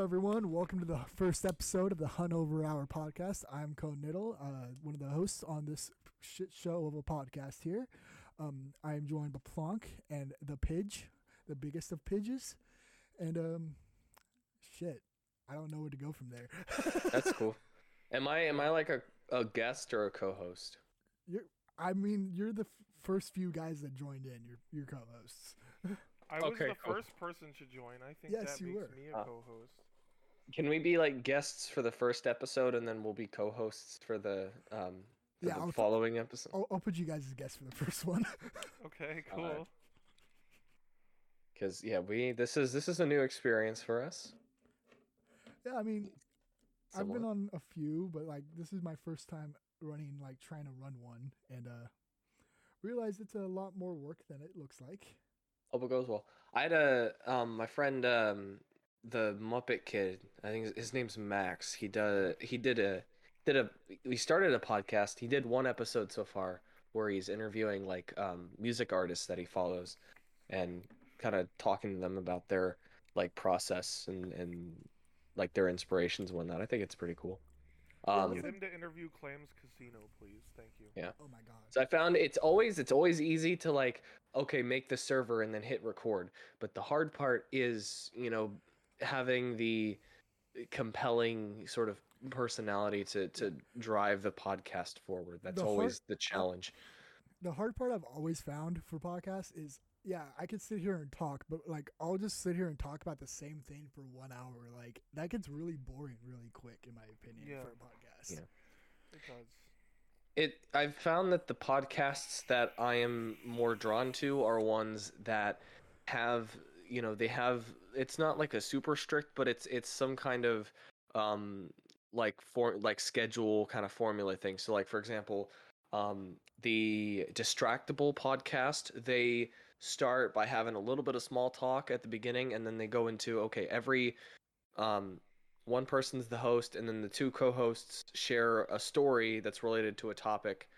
everyone. Welcome to the first episode of the Hunover Hour podcast. I'm Cone Niddle, uh, one of the hosts on this shit show of a podcast here. Um, I am joined by Plonk and the Pidge, the biggest of Pidges. And, um, shit, I don't know where to go from there. That's cool. Am I am I like a, a guest or a co-host? You're, I mean, you're the f- first few guys that joined in. You're, you're co-hosts. I was Okay, the cool. first person to join. I think Yes, that you makes were. me a Ah. co-host. Can we be like guests for the first episode and then we'll be co-hosts for the um for Yeah, the I'll- following episode? I'll, I'll put you guys as guests for the first one. Okay, cool. Alright. Because yeah, we this is this is a new experience for us. yeah, I mean, I've been on a few, but like this is my first time running, like trying to run one, and uh realized it's a lot more work than it looks like. Hope it goes well. I had a um my friend um the Muppet kid. I think his- his name's Max. He does he did a did a we started a podcast. He did one episode so far where he's interviewing like um music artists that he follows and kind of talking to them about their like process and and like their inspirations and whatnot. I think it's pretty cool. Um, Get him to interview Clams Casino, please. Thank you. Yeah. Oh my god. So I found it's always it's always easy to like okay make the server and then hit record, but the hard part is you know having the compelling sort of personality to to drive the podcast forward. That's The always hard- the challenge. the hard part I've always found for podcasts is yeah, I could sit here and talk, but like I'll just sit here and talk about the same thing for one hour. Like that gets really boring really quick, in my opinion, Yeah. for a podcast. Yeah. It does. It I've found that the podcasts that I am more drawn to are ones that have you know they have it's not like a super strict but it's it's some kind of um like for like schedule kind of formula thing. So like for example um the Distractible podcast they start by having a little bit of small talk at the beginning and then they go into okay every um one person's the host and then the two co-hosts share a story that's related to a topic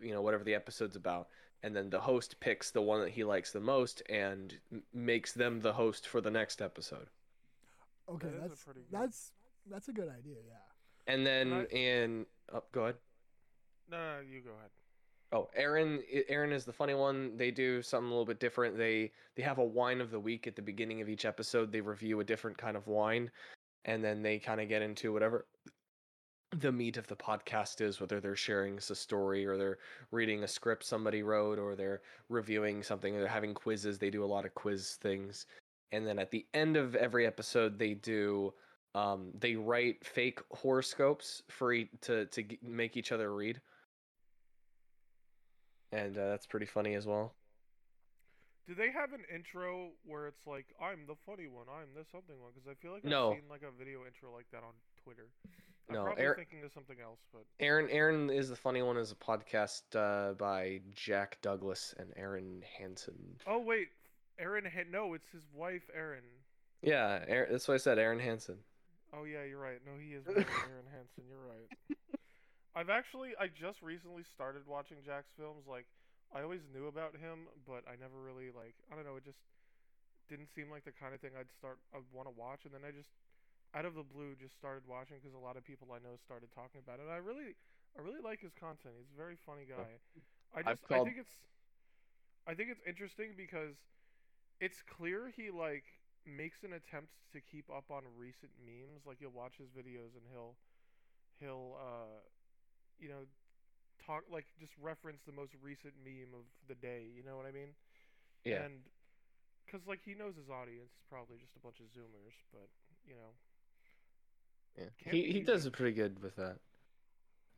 you know whatever the episode's about and then the host picks the one that he likes the most and m- makes them the host for the next episode Okay, That is that's pretty good- that's that's a good idea. Yeah. and then And I- in oh, go ahead No, no, you go ahead. oh Erin Erin is the funny one they do something a little bit different they they have a wine of the week at the beginning of each episode they review a different kind of wine and then they kind of get into whatever the meat of the podcast is whether they're sharing us a story or they're reading a script somebody wrote or they're reviewing something or they're having quizzes they do a lot of quiz things and then at the end of every episode they do um, they write fake horoscopes for e- to to g- make each other read and uh, that's pretty funny as well Do they have an intro where it's like, I'm the funny one, I'm the something one? Because I feel like I've No. seen like a video intro like that on Twitter. I'm No, probably Eric- thinking of something else, but Erin Erin is the funny one is a podcast uh, by Jack Douglass and Erin Hanson oh wait, Aaron. No, it's his wife, Erin. yeah Erin, that's what i said Erin Hanson Oh yeah, you're right. No, he is Erin Hanson. You're right. I've actually I just recently started watching Jack's films. Like I always knew about him, but I never really like I don't know. It just didn't seem like the kind of thing I'd start I'd want to watch. And then I just out of the blue just started watching because a lot of people I know started talking about it. And I really I really like his content. He's a very funny guy. I just I think it's I think it's interesting because it's clear he like makes an attempt to keep up on recent memes. Like you'll watch his videos and he'll he'll uh you know talk like just reference the most recent meme of the day. You know what I mean? yeah And because like he knows his audience is probably just a bunch of Zoomers, but you know. Yeah, Can't he be he does it pretty good with that.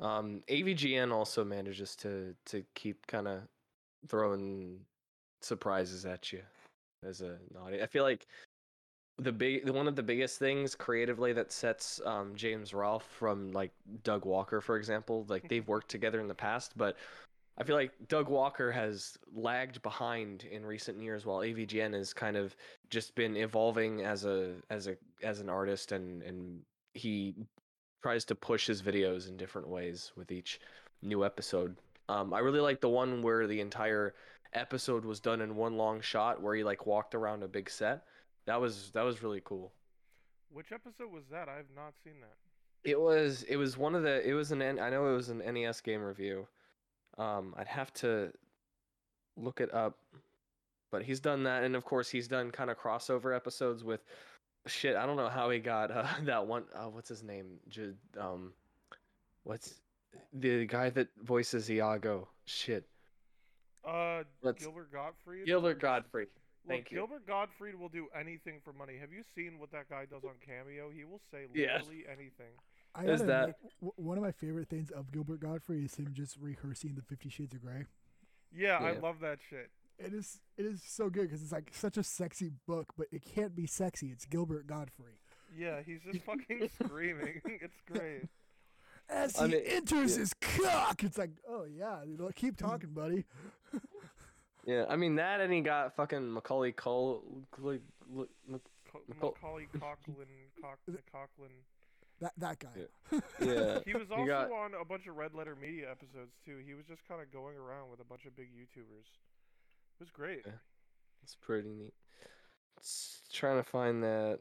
Um, AVGN also manages to to keep kind of throwing surprises at you as a an audience. I feel like the big one of the biggest things creatively that sets um, James Rolfe from like Doug Walker, for example, like they've worked together in the past, but I feel like Doug Walker has lagged behind in recent years, while AVGN has kind of just been evolving as a as a as an artist, and and he tries to push his videos in different ways with each new episode. Um, I really like the one where the entire episode was done in one long shot, where he like walked around a big set. That was that was really cool. Which episode was that? I have not seen that. It was it was one of the it was an N- I know it was an NES game review. Um, I'd have to look it up, but he's done that, and of course he's done kind of crossover episodes with shit. I don't know how he got uh, that one. Uh, what's his name? J- um, what's the guy that voices Iago? Shit, Uh, Let's- Gilbert Gottfried. Gilbert Godfrey. Look, Thank you. Gilbert Gottfried will do anything for money. Have you seen what that guy does on Cameo? He will say Yes. literally anything. I Is that- admit, w- one of my favorite things of Gilbert Godfrey is him just rehearsing the Fifty Shades of Grey. Yeah, I love that shit. It is it is so good because it's like such a sexy book, but it can't be sexy. It's Gilbert Godfrey. Yeah, he's just fucking screaming. It's great. As I he mean, enters yeah. his cock, it's like, oh yeah, you know, keep talking, buddy. Yeah, I mean that, and he got fucking Macaulay Cole. Gl- gl- Mc- Co- Nicole- Macaulay Coughlin, Cock- That that guy. Yeah, He was also he got on a bunch of Red Letter Media episodes too. He was just kind of going around with a bunch of big YouTubers. It was great. Yeah. It's pretty neat. S- trying to find that.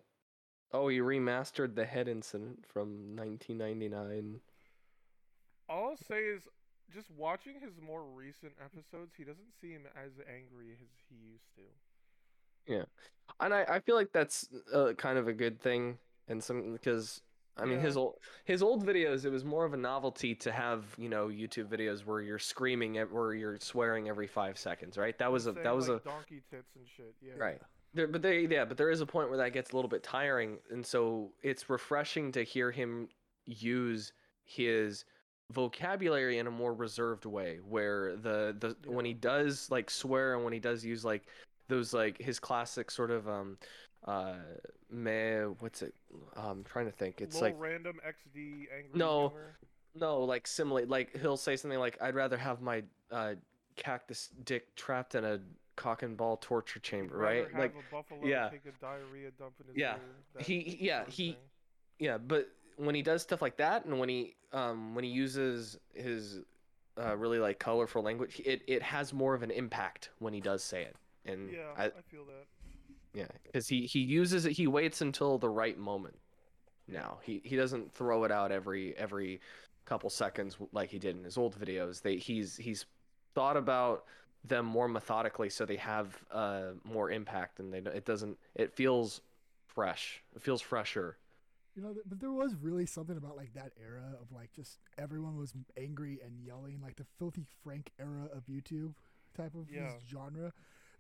Oh, he remastered the head incident from 1999. All I'll say is, just watching his more recent episodes, he doesn't seem as angry as he used to. Yeah. And I, I feel like that's uh, kind of a good thing, and some because I mean his old his old videos it was more of a novelty to have you know YouTube videos where you're screaming ev- where you're swearing every five seconds, right? That was a Saying, that was like, a donkey tits and shit. Yeah. Right. There, but there, yeah, but there is a point where that gets a little bit tiring, and so it's refreshing to hear him use his vocabulary in a more reserved way, where the the when he does like swear and when he does use like those like his classic sort of um uh meh what's it i'm trying to think it's like random XD angry. No, humor. no like simulate like he'll say something like I'd rather have my uh cactus dick trapped in a cock and ball torture chamber right like yeah. take a diarrhea dump in his Yeah. ear, he- yeah, he- thing. Yeah, but when he does stuff like that, and when he um when he uses his uh, really like colorful language, it it has more of an impact when he does say it. And Yeah, I, I feel that. Yeah, because he he uses it, he waits until the right moment. Now he he doesn't throw it out every every couple seconds like he did in his old videos. They he's he's thought about them more methodically so they have uh more impact and they it doesn't it feels fresh. It feels fresher. You know, but there was really something about like that era of like just everyone was angry and yelling, like the filthy Frank era of YouTube type of Yeah. genre.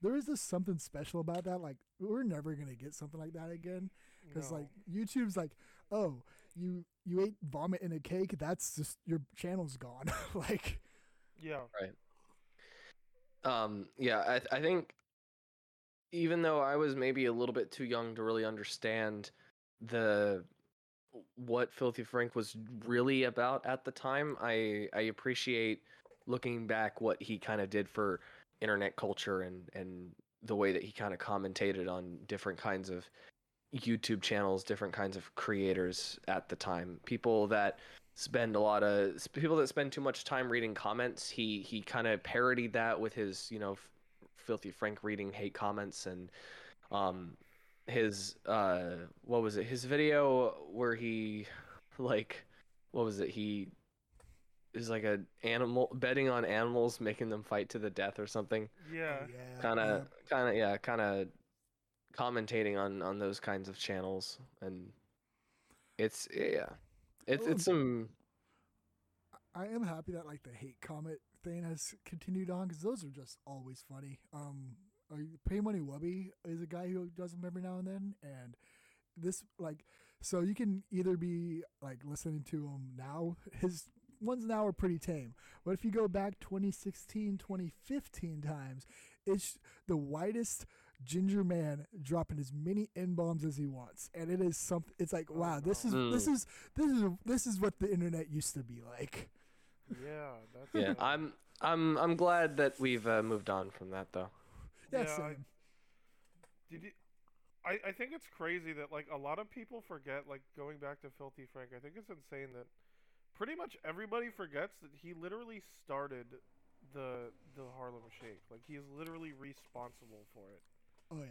There is just something special about that. Like we're never gonna get something like that again because No. like YouTube's like, oh, you you ate vomit in a cake. That's just your channel's gone. like yeah, right. Um, yeah, I I think even though I was maybe a little bit too young to really understand the what Filthy Frank was really about at the time, I I appreciate looking back what he kind of did for internet culture and and the way that he kind of commentated on different kinds of YouTube channels, different kinds of creators at the time, people that spend a lot of people that spend too much time reading comments. He he kind of parodied that with his you know filthy Frank reading hate comments and um his uh what was it his video where he like what was it he is like a animal betting on animals making them fight to the death or something yeah. yeah, kind of yeah. kind of yeah kind of commentating on on those kinds of channels and it's yeah it's it's some I am happy that like the hate comment thing has continued on because those are just always funny. Um, Pay Money Wubby is a guy who does them every now and then, and this like so you can either be like listening to him now. His ones now are pretty tame, but if you go back 2016, 2015 times, it's the whitest ginger man dropping as many n bombs as he wants, and it is something. It's like Oh, wow, this no. is this is this is this is what the internet used to be like. Yeah, that's yeah uh, i'm i'm i'm glad that we've uh, moved on from that though Yeah, Yeah, I- Did you? I, I think it's crazy that like a lot of people forget like going back to Filthy Frank. I think it's insane that pretty much everybody forgets that he literally started the the Harlem Shake. Like he is literally responsible for it. Oh yeah.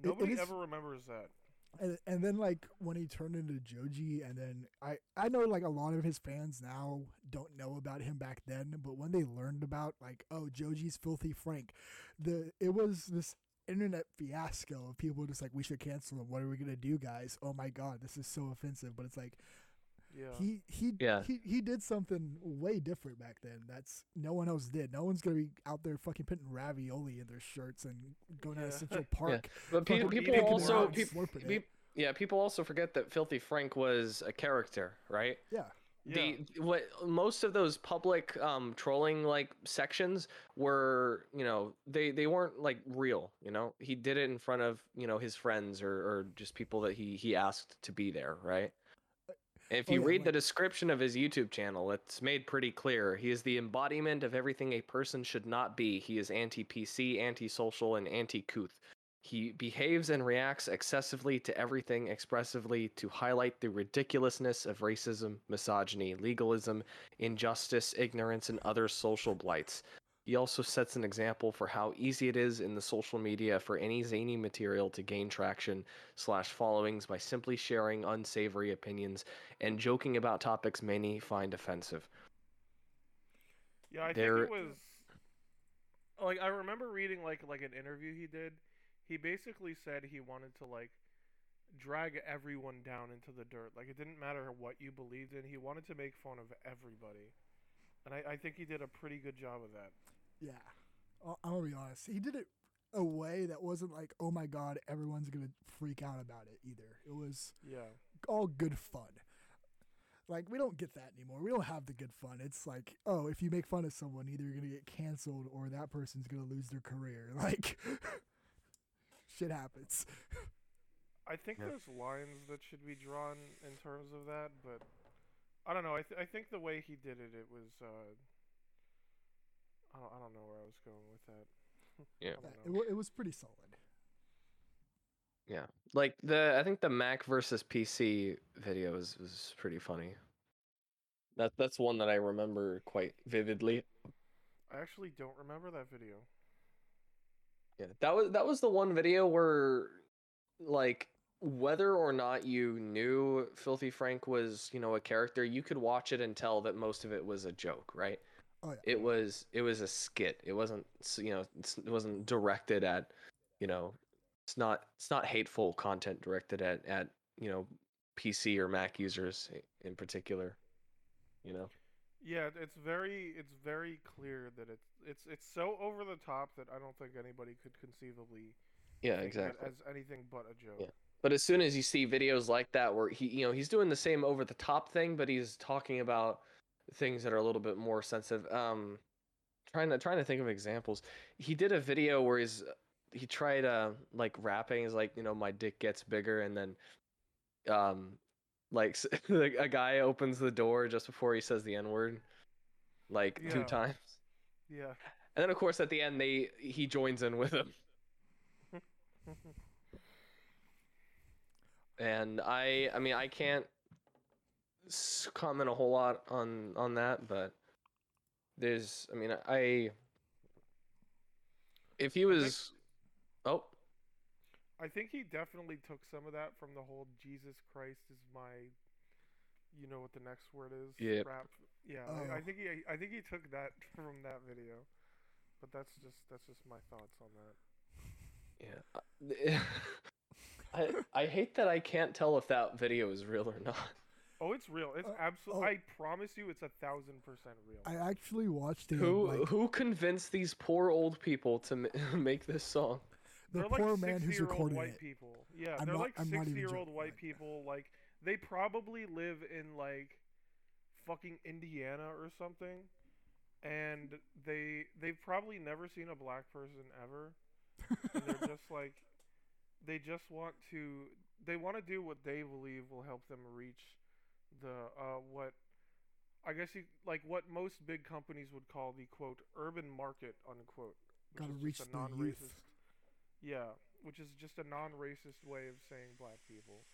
It- it Nobody is- ever remembers that. and, and then like when he turned into Joji, and then I I know like a lot of his fans now don't know about him back then, but when they learned about like oh Joji's filthy Frank, the it was this internet fiasco of people just like we should cancel him. What are we gonna do, guys? Oh my god, this is so offensive. But it's like Yeah. he he Yeah. he he did something way different back then. That's no one else did. No one's gonna be out there fucking putting ravioli in their shirts and going Yeah. to Central Park. But pe- fucking people also out and people, slurping it. peop yeah, people also forget that Filthy Frank was a character, right? Yeah. yeah. The what most of those public um trolling like sections were, you know, they they weren't like real, you know. He did it in front of, you know, his friends or or just people that he he asked to be there, right? If Oh, you yeah, read the description of his YouTube channel, it's made pretty clear. He is the embodiment of everything a person should not be. He is anti-PC, anti-social, and anti-couth. He behaves and reacts excessively to everything expressively to highlight the ridiculousness of racism, misogyny, legalism, injustice, ignorance, and other social blights. He also sets an example for how easy it is in the social media for any zany material to gain traction slash followings by simply sharing unsavory opinions and joking about topics many find offensive. Yeah, I There- think it was like I remember reading like like an interview he did. He basically said he wanted to like drag everyone down into the dirt. Like it didn't matter what you believed in. He wanted to make fun of everybody, and I, I think he did a pretty good job of that. Yeah, I- I'm gonna be honest. He did it a way that wasn't like, oh my god, everyone's gonna freak out about it either. It was Yeah, all good fun. Like we don't get that anymore. We don't have the good fun. It's like, oh, if you make fun of someone, either you're gonna get canceled or that person's gonna lose their career. Like, shit happens. I think Yeah. there's lines that should be drawn in terms of that, but I don't know. I th- I think the way he did it, it was. Uh, I don't I don't know where I was going with that. Yeah. I Yeah, don't it, it was pretty solid. Yeah. Like the I think the Mac versus PC video was, was pretty funny. That that's one that I remember quite vividly. I actually don't remember that video. Yeah. That was that was the one video where like whether or not you knew Filthy Frank was, you know, a character, you could watch it and tell that most of it was a joke, right? Oh yeah. It was it was a skit. It wasn't you know, it wasn't directed at, you know, it's not it's not hateful content directed at at, you know, PC or Mac users in particular. You know. Yeah, it's very it's very clear that it's it's it's so over the top that I don't think anybody could conceivably Yeah, think exactly. as anything but a joke. Yeah. But as soon as you see videos like that where he you know, he's doing the same over the top thing, but he's talking about things that are a little bit more sensitive. Um trying to trying to think of examples. He did a video where he's he tried uh like rapping He's like, you know, my dick gets bigger and then um like a guy opens the door just before he says the n-word like two times. Yeah. And then of course at the end they he joins in with him. and I I mean I can't comment a whole lot on on that, but there's I mean I if he was oh I think he definitely took some of that from the whole Jesus Christ is my you know what the next word is Yep. rap. Yeah, I, I Oh. think he I think he took that from that video. But that's just that's just my thoughts on that. yeah uh, I I hate that I can't tell if that video is real or not. Oh, it's real. It's Uh, absolutely. oh. I promise you, it's a thousand percent real. I actually watched it. Who like, who convinced these poor old people to ma- make this song? the they're poor like man who's 60-year-old recording white it. people. Yeah, I'm they're not- like I'm not even sixty-year-old white like- people. Like they probably live in like fucking Indiana or something, and they they've probably never seen a black person ever, and they're just like they just want to they want to do what they believe will help them reach the uh what I guess you like what most big companies would call the quote urban market unquote. Gotta reach a the youth. non-racist. Yeah, which is just a non-racist way of saying black people.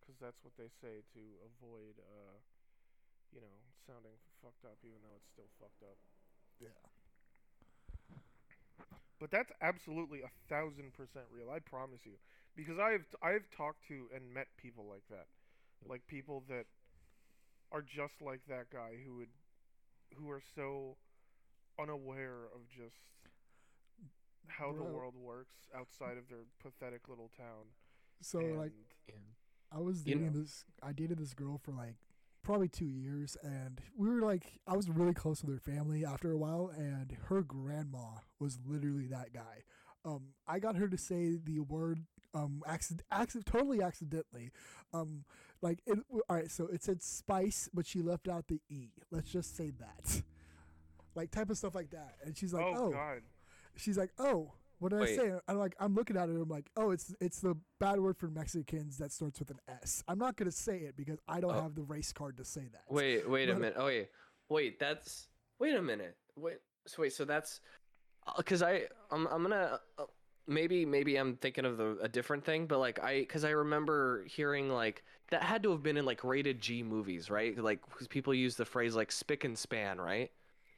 Because that's what they say to avoid, uh, you know, sounding fucked up, even though it's still fucked up. yeah. but that's absolutely a thousand percent real. I promise you, because I've I've talked to and met people like that, like people that are just like that guy who would who are so unaware of just how the world works outside of their pathetic little town. So and like Yeah. I was You dating know. this. I dated this girl for like probably two years, and we were like, I was really close with her family after a while, and her grandma was literally that guy. Um, I got her to say the word um accident, accident totally accidentally. Um, like it. All right, so it said spice, but she left out the e. Let's just say that. Like type of stuff like that, and she's like, oh, "Oh, God, she's like, "Oh, what did Wait. I say?" I'm like, I'm looking at her. I'm like, "Oh, it's it's the bad word for Mexicans that starts with an S." I'm not gonna say it because I don't Oh. have the race card to say that. Wait, wait a minute. Oh wait, wait. That's wait a minute. Wait. So wait. So that's because I I'm I'm gonna uh, maybe maybe I'm thinking of the, a different thing, but like I because I remember hearing like that had to have been in like rated G movies, right? Like 'cause people use the phrase like spick and span, right?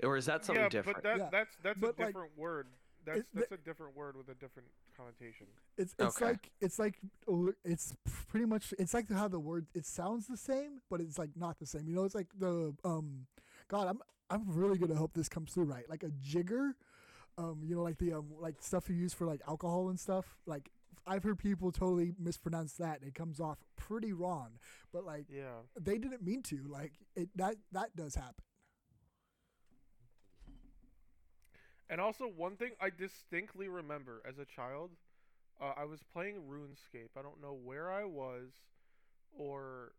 Or is that something yeah, different? but that Yeah, that's that's but, a like, different word. That's it- that's a different word with a different connotation. It's it's Okay. like it's like it's pretty much it's like how the word it sounds the same, but it's like not the same. You know, it's like the um, God, I'm I'm really gonna hope this comes through right. Like a jigger, um, you know, like the um like stuff you use for like alcohol and stuff. Like I've heard people totally mispronounce that, and it comes off pretty wrong. But like Yeah. they didn't mean to. Like it that that does happen. And also one thing I distinctly remember as a child, uh, I was playing RuneScape. I don't know where I was, or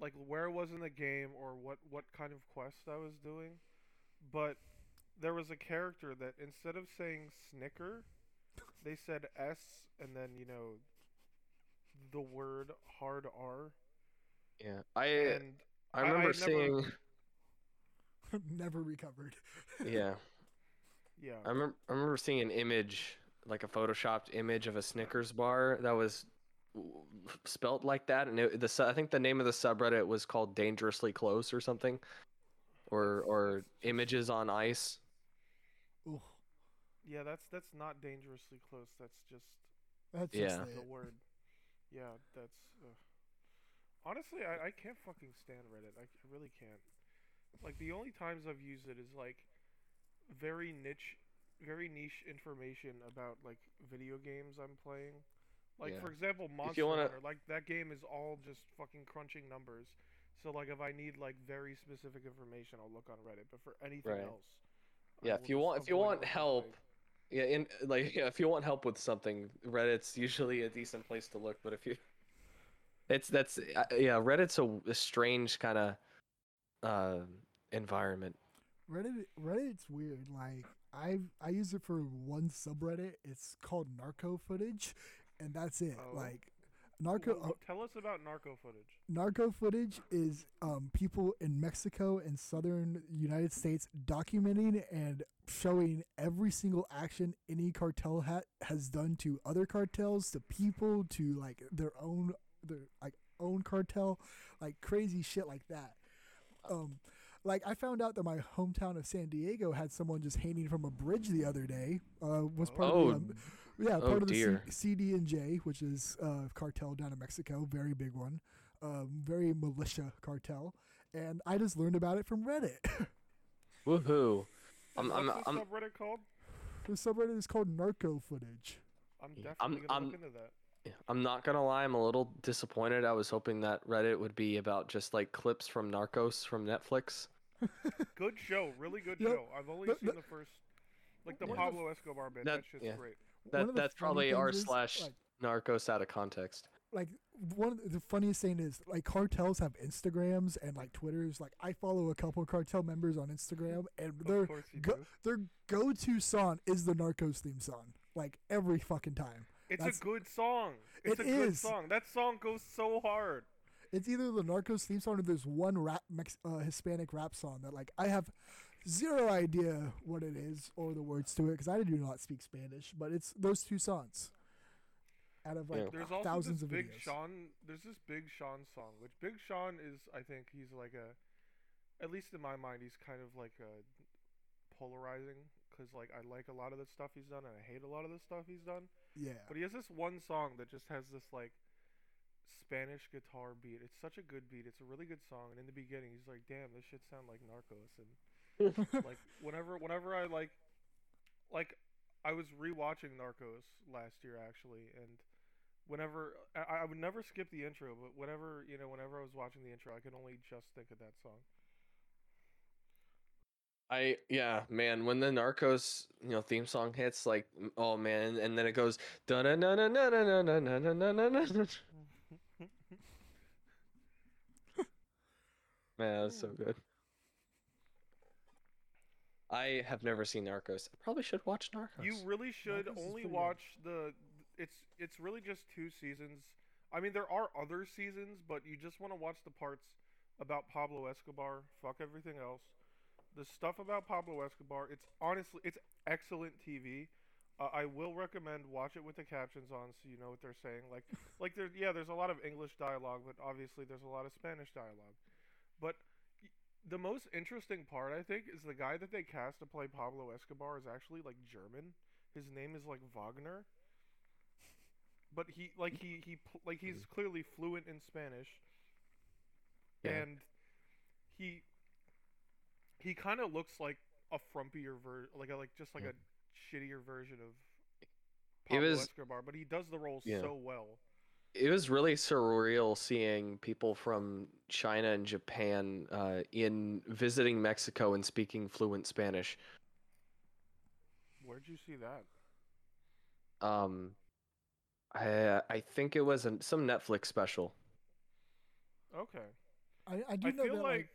like where I was in the game, or what what kind of quest I was doing, but there was a character that instead of saying Snicker, they said S and then you know the word hard R. yeah, I And I I- I remember never- seeing. Never recovered. Yeah, yeah, I remember I remember seeing an image like a photoshopped image of a Snickers bar that was spelt like that, and it, the I think the name of the subreddit was called "Dangerously Close" or something, or or images on ice. Ooh, yeah. That's that's not dangerously close. That's just that's Yeah. just the word. Yeah, that's. Uh... Honestly, I, I can't fucking stand Reddit. I, I really can't. Like the only times I've used it is like very niche, very niche information about like video games I'm playing. Like Yeah. for example, Monster you wanna- Hunter. Like that game is all just fucking crunching numbers. So like if I need like very specific information, I'll look on Reddit. But for anything Right. else, Yeah, if you want if you want help, completely. Yeah, in like yeah, if you want help with something, Reddit's usually a decent place to look. But if you, it's that's uh, yeah, Reddit's a, a strange kind of uh, environment. Reddit Reddit's weird. Like I I use it for one subreddit. It's called narco footage, and that's it. Oh. Like narco uh, Tell us about narco footage. narco footage is um people in Mexico and southern United States documenting and showing every single action any cartel ha- has done to other cartels, to people, to like their own their like own cartel, like crazy shit like that. Um, like I found out that my hometown of San Diego had someone just hanging from a bridge the other day. Uh, was part Oh, of the, um, yeah, oh part of the dear. C- CD and J, which is uh, cartel down in Mexico, very big one, um, very militia cartel, and I just learned about it from Reddit. Woohoo! I'm What's I'm the I'm subreddit called? the subreddit is called narco footage. I'm definitely I'm- gonna I'm- look into that. I'm not gonna lie. I'm a little disappointed. I was hoping that Reddit would be about just like clips from Narcos from Netflix. Good show, really good Yep. show. I've only The- seen the- the first, like the One of the Pablo Escobar bit. That- That, shit's yeah. great. That that's probably r slash like, Narcos out of context. like one of the- the funniest thing is like cartels have Instagrams and like Twitters. Like I follow a couple cartel members on Instagram, and their go, their go to song is the Narcos theme song. Like every fucking time. It's that's- a good song. It's It a good song. That song goes so hard. It's either the Narcos theme song or there's one rap Mex- uh, Hispanic rap song that like I have zero idea what it is or the words to it because I do not speak Spanish. But it's those two songs out of like Yeah. There's also thousands this of Big videos. Sean. There's this Big Sean song, which Big Sean is. I think he's like a, at least in my mind, he's kind of like a polarizing because like I like a lot of the stuff he's done and I hate a lot of the stuff he's done. Yeah. But he has this one song that just has this like Spanish guitar beat. It's such a good beat. It's a really good song. And in the beginning, he's like, "Damn, this shit sound like Narcos." And like whenever whenever I like like I was rewatching Narcos last year actually, and whenever I, I would never skip the intro, but whenever you know whenever I was watching the intro, I could only just think of that song. I yeah, man. When the Narcos you know theme song hits, like oh man, and then it goes da na na na na na na na na na na na na. Man, that's so good. I have never seen Narcos. I probably should watch Narcos. You really should Narcos is only pretty good. watch the. It's it's really just two seasons. I mean, there are other seasons, but you just want to watch the parts about Pablo Escobar. Fuck everything else. The stuff about Pablo Escobar. It's honestly, it's excellent TV. Uh, I will recommend watch it with the captions on, so you know what they're saying. Like, like there's yeah, there's a lot of English dialogue, but obviously there's a lot of Spanish dialogue. But the most interesting part, I think, is the guy that they cast to play Pablo Escobar is actually like German. His name is like Wagner. But he like he he like he's hmm. clearly fluent in Spanish. Yeah. And he he kind of looks like a frumpier version, like a like just like Yeah. a shittier version of Pablo was- Escobar, but he does the role Yeah. so well. It was really surreal seeing people from China and Japan uh, in visiting Mexico and speaking fluent Spanish. Where'd you see that? Um, I I think it was an, some Netflix special. Okay. I, I do I know feel that like like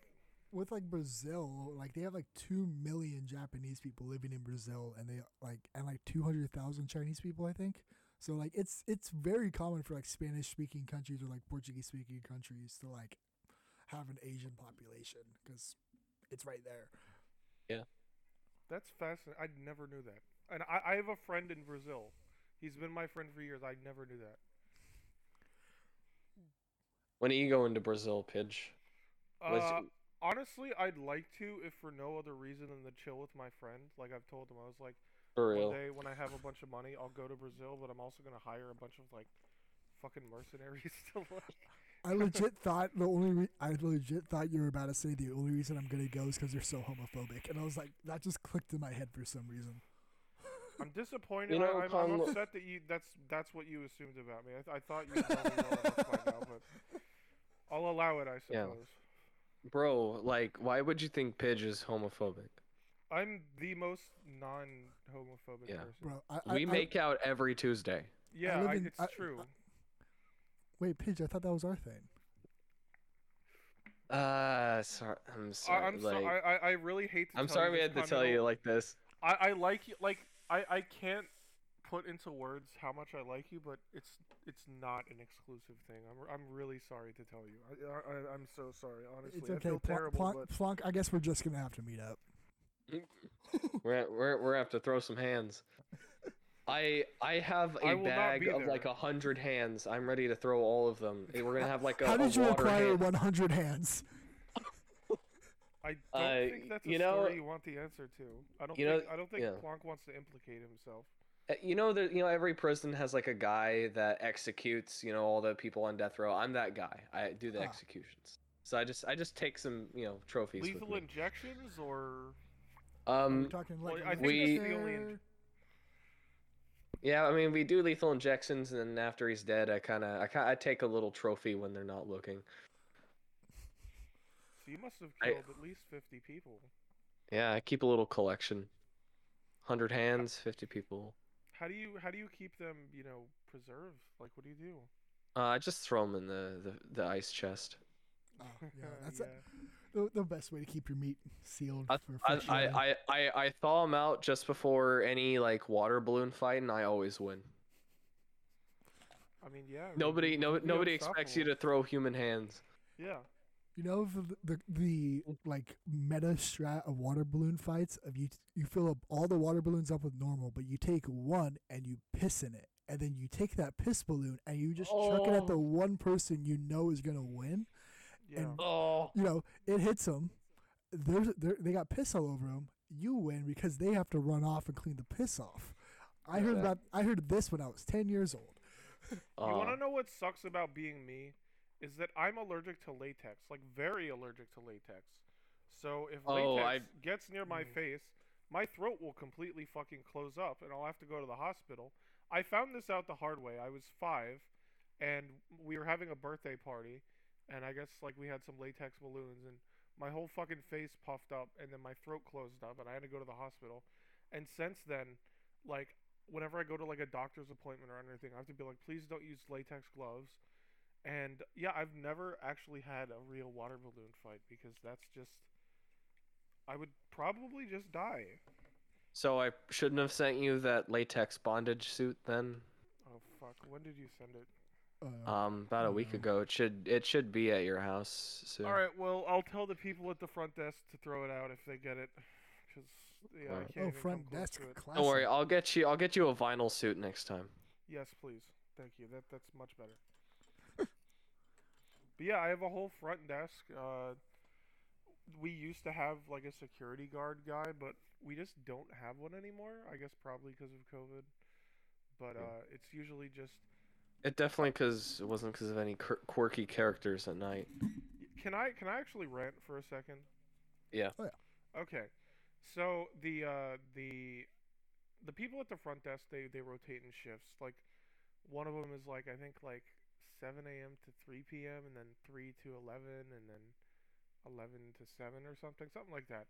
with like Brazil, like they have like two million Japanese people living in Brazil, and they like and like two hundred thousand Chinese people, I think. So like it's it's very common for like Spanish speaking countries or like Portuguese speaking countries to like have an Asian population because it's right there. Yeah, that's fascinating. I never knew that. And I, I have a friend in Brazil. He's been my friend for years. I never knew that. When are you going to Brazil, Pidge? Was- Uh, honestly, I'd like to, if for no other reason than to chill with my friend. Like I've told him, I was like, For one day when I have a bunch of money, I'll go to Brazil, but I'm also gonna hire a bunch of like fucking mercenaries to like. I legit thought the only re- I legit thought you were about to say the only reason I'm gonna go is because they're so homophobic, and I was like that just clicked in my head for some reason. I'm disappointed. You know, I, I'm, I'm upset that you. That's that's what you assumed about me. I, th- I thought you would know me by now, but I'll allow it. I suppose. Yeah. suppose. Bro, like, why would you think Pidge is homophobic? I'm the most non-homophobic Yeah. person. Bro, I, I we I- make out every Tuesday. Yeah, I in- it's I- true. wait, Pidge. I thought that was our thing. Uh, sorry. I'm sorry. I'm like, so, I, I I really hate to. I'm tell sorry you we had to tell you like this. I, I like you. Like I, I can't put into words how much I like you, but it's it's not an exclusive thing. I'm I'm really sorry to tell you. I, I I'm so sorry. Honestly, It's I okay, feel Pl- terrible. Plonk, but Plonk, I guess we're just gonna have to meet up. We're we're we're gonna have to throw some hands. I I have I a will not bag of like a hundred hands. I'm ready to throw all of them. We're gonna have like a, How a did you acquire hand. 100 hands? I don't Uh, think that's a you know- story you want the answer to. I don't you know- think I don't think yeah. Plonk wants to implicate himself. Uh, You know that you know every prison has like a guy that executes you know all the people on death row. I'm that guy. I do the Ah. executions. So I just I just take some you know trophies. with Lethal me. injections or Are we Um. talking well, I think that's the only in- Yeah. I mean we do lethal injections, and then after he's dead, I kind of I kind I take a little trophy when they're not looking. so you must have I- killed at least fifty people. Yeah. I keep a little collection. Hundred hands, fifty people. How do you how do you keep them you know preserved? Like what do you do? Uh, I just throw them in the, the, the ice chest. Oh, yeah, that's yeah. The, the best way to keep your meat sealed I, for I, I. I, I, I thaw them out just before any like water balloon fight, and I always win. I mean, yeah. I Nobody, no, nobody expects you to throw human hands. Yeah. You know the, the the like meta strat of water balloon fights of you you fill up all the water balloons up with normal, but you take one and you piss in it, and then you take that piss balloon and you just chuck it at the Oh. one person you know is gonna win. Yeah. And- Oh, You know it hits them. There's there, they're, they got piss all over them, you win because they have to run off and clean the piss off. I Yeah, heard that- about I heard this when I was ten years old. You want Uh, to know what sucks about being me? Is that I'm allergic to latex, like very allergic to latex. So if Oh, latex I- gets near my Mm. face, my throat will completely fucking close up, and I'll have to go to the hospital. I found this out the hard way. I was five, and we were having a birthday party, and I guess like we had some latex balloons, and my whole fucking face puffed up, and then my throat closed up, and I had to go to the hospital. And since then, like whenever I go to like a doctor's appointment or anything, I have to be like, please don't use latex gloves. And yeah, I've never actually had a real water balloon fight because that's just, I would probably just die. so I shouldn't have sent you that latex bondage suit then. Oh fuck! When did you send it? Uh, Um, about a week Yeah. ago. It should it should be at your house soon. All right, well I'll tell the people at the front desk to throw it out if they get it, because yeah, I can't oh, front desk to it. classic. Don't worry, I'll get you. I'll get you a vinyl suit next time. Yes, please. Thank you. That that's much better. but yeah, I have a whole front desk. Uh, we used to have like a security guard guy, but we just don't have one anymore. I guess probably because of COVID. But uh, it's usually just. It definitely because it wasn't because of any quirky characters at night. Can I can I actually rant for a second? Yeah. Oh, yeah. Okay, so the uh, the the people at the front desk they they rotate in shifts. Like one of them is like I think like 7 a.m. to 3 p.m. and then 3 to 11 and then 11 to 7 or something, something like that.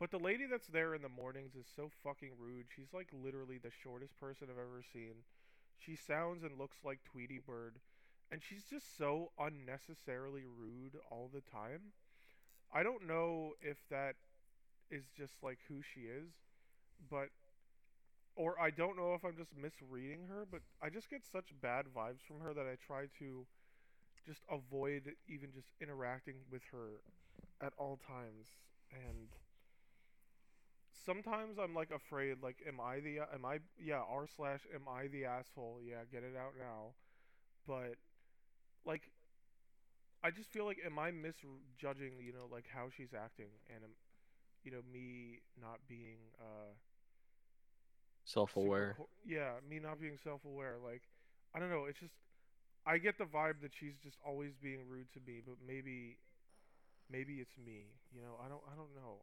But the lady that's there in the mornings is so fucking rude. She's like literally the shortest person I've ever seen. She sounds and looks like Tweety Bird, and she's just so unnecessarily rude all the time. I don't know if that is just like who she is, but or I don't know if I'm just misreading her, but I just get such bad vibes from her that I try to just avoid even just interacting with her at all times and sometimes I'm like afraid like am I the am I yeah r slash am I the asshole? Yeah get it out now. But like I just feel like am I misjudging you know like how she's acting and am, you know me not being uh Self-aware. yeah me not being self-aware like I don't know it's just I get the vibe that she's just always being rude to me but maybe maybe it's me you know I don't I don't know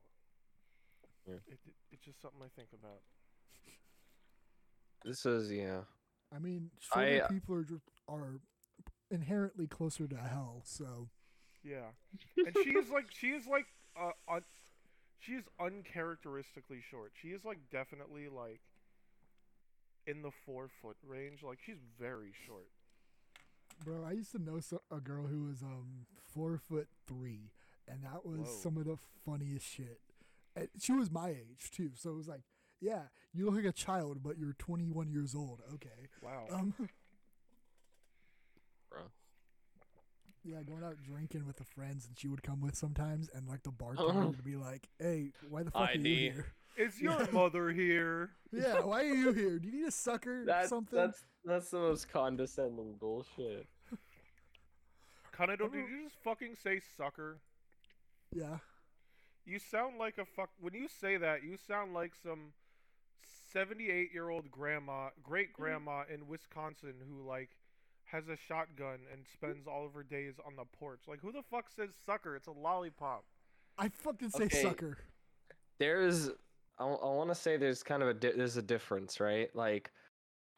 Yeah. it, it it's just something I think about This is yeah. I mean, I, shorter uh, people are just are inherently closer to hell. So Yeah, and she is like she is like uh, un- she is uncharacteristically short. She is like definitely like in the four foot range. Like she's very short. Bro, I used to know so, a girl who was um four foot three, and that was Whoa. some of the funniest shit. And she was my age too, so it was like, yeah, you look like a child, but you're 21 years old. Okay. Wow. Um. Bro. Yeah, going out drinking with the friends, and she would come with sometimes, and like the bartender would be like, "Hey, why the fuck are ID. you here? is your yeah. mother here? Yeah, why are you here? Do you need a sucker or That's something?" that's that's the most condescending bullshit. Kanado, did you just fucking say sucker? yeah. You sound like a fuck. When you say that, you sound like some seventy-eight-year-old grandma, great grandma in Wisconsin who like has a shotgun and spends all of her days on the porch. Like, who the fuck says sucker? It's a lollipop. I fucking say Okay. sucker. There's I, want to say there's kind of a di- there's a difference, right? Like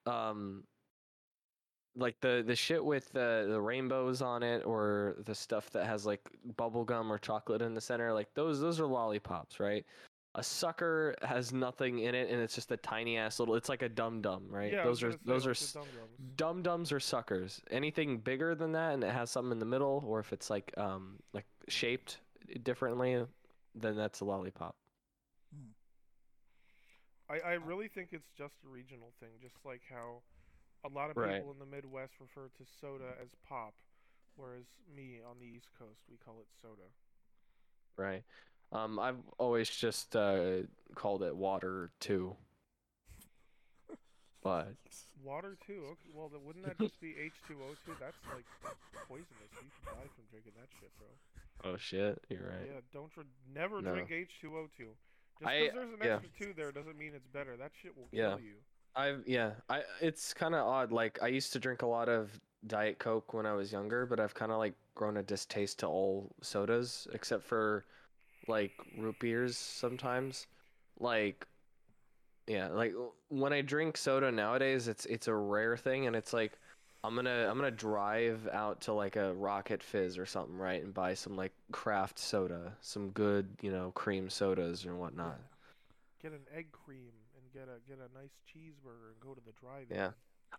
um like the the shit with the the rainbows on it or the stuff that has like bubble gum or chocolate in the center, like those those are lollipops, right? A sucker has nothing in it and it's just a tiny ass little it's like a dum dum, right? Yeah, those are those are dum dums or suckers. Anything bigger than that and it has something in the middle, or if it's like um like shaped differently, then that's a lollipop. I, I really think it's just a regional thing, just like how a lot of Right. people in the Midwest refer to soda as pop, whereas me on the East Coast we call it soda. Right. Um, I've always just uh, called it water too. But Water too. Okay, well, wouldn't that just be H2O2? That's like poisonous. You could die from drinking that shit, bro. oh shit, you're right. Yeah, don't never No. drink H2O2. Just because there's an yeah. extra two there doesn't mean it's better. That shit will Yeah. kill you. I've yeah, I it's kind of odd. Like I used to drink a lot of Diet Coke when I was younger, but I've kind of like grown a distaste to all sodas except for like root beers sometimes. Like yeah, like when I drink soda nowadays, it's it's a rare thing and it's like I'm gonna I'm gonna drive out to like a Rocket Fizz or something, right, and buy some like craft soda, some good, you know, cream sodas and whatnot. Get an egg cream get a get a nice cheeseburger and go to the drive. Yeah.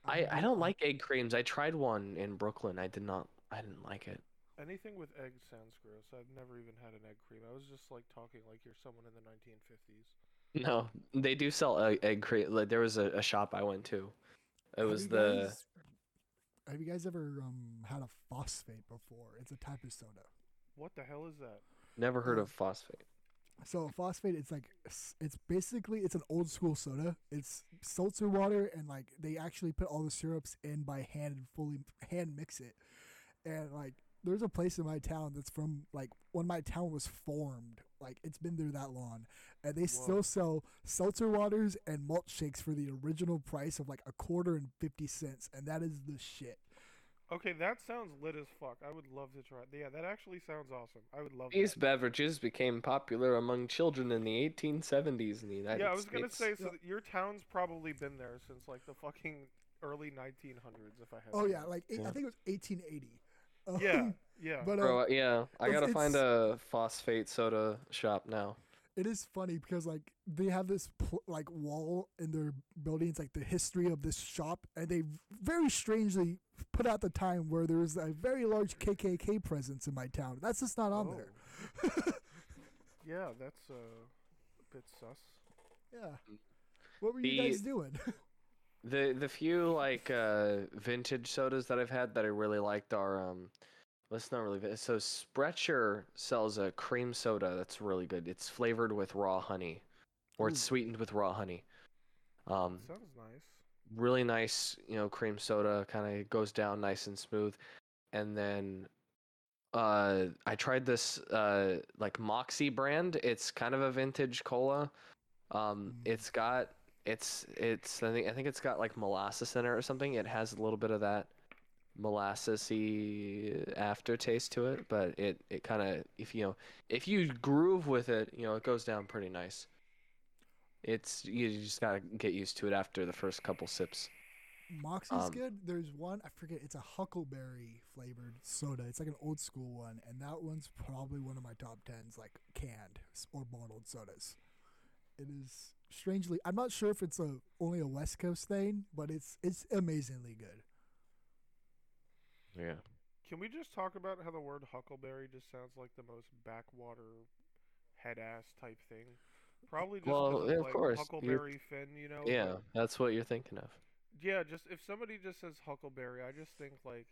I, I don't like egg creams. I tried one in Brooklyn. I did not. I didn't like it. Anything with eggs sounds gross. I've never even had an egg cream. I was just like talking like you're someone in the 1950s. No, they do sell egg, egg cream. Like there was a, a shop I went to. It Have was the guys- have you guys ever um had a phosphate before? It's a type of soda. What the hell is that? never heard of phosphate. So phosphate, it's like it's basically it's an old school soda. It's seltzer water, and like they actually put all the syrups in by hand and fully hand mix it. And like there's a place in my town that's from like when my town was formed. Like it's been there that long, and they Whoa. still sell seltzer waters and malt shakes for the original price of like a quarter and fifty cents, and that is the shit. Okay, that sounds lit as fuck. I would love to try. it. Yeah, that actually sounds awesome. I would love These that. beverages became popular among children in the 1870s in the United States. Yeah, I was gonna say so your town's probably been there since like the fucking early 1900s. If I had. Oh yeah, like eight, Yeah. I think it was eighteen eighty. Um, Yeah, yeah. but uh, Bro, yeah, I gotta find a phosphate soda shop now. it is funny because like they have this pl- like wall in their buildings like the history of this shop and they very strangely put out the time where there was a very large kkk presence in my town that's just not on there Oh. yeah, that's uh, a bit sus. yeah what were you guys doing The the few like uh vintage sodas that I've had that I really liked are um well, it's not really vi- so Sprecher sells a cream soda that's really good. It's flavored with raw honey. Or it's sweetened with raw honey. Um Sounds nice. Really nice, you know, cream soda kind of goes down nice and smooth. And then uh I tried this uh like Moxie brand. It's kind of a vintage cola. Um Mm. it's got it's it's I think I think it's got like molasses in it or something. It has a little bit of that molassesy aftertaste to it, but it it kind of if you know if you groove with it, you know, it goes down pretty nice. It's you just gotta get used to it after the first couple sips. moxie's um, good there's one i forget it's a huckleberry flavored soda it's like an old school one and that one's probably one of my top tens like canned or bottled sodas it is strangely i'm not sure if it's a only a west coast thing but it's it's amazingly good Yeah. Can we just talk about how the word huckleberry just sounds like the most backwater head ass type thing? Probably just 'cause Well, of, yeah, of like, course, you're- Huckleberry Finn, you know? Yeah, but- that's what you're thinking of. Yeah, just if somebody just says Huckleberry, I just think like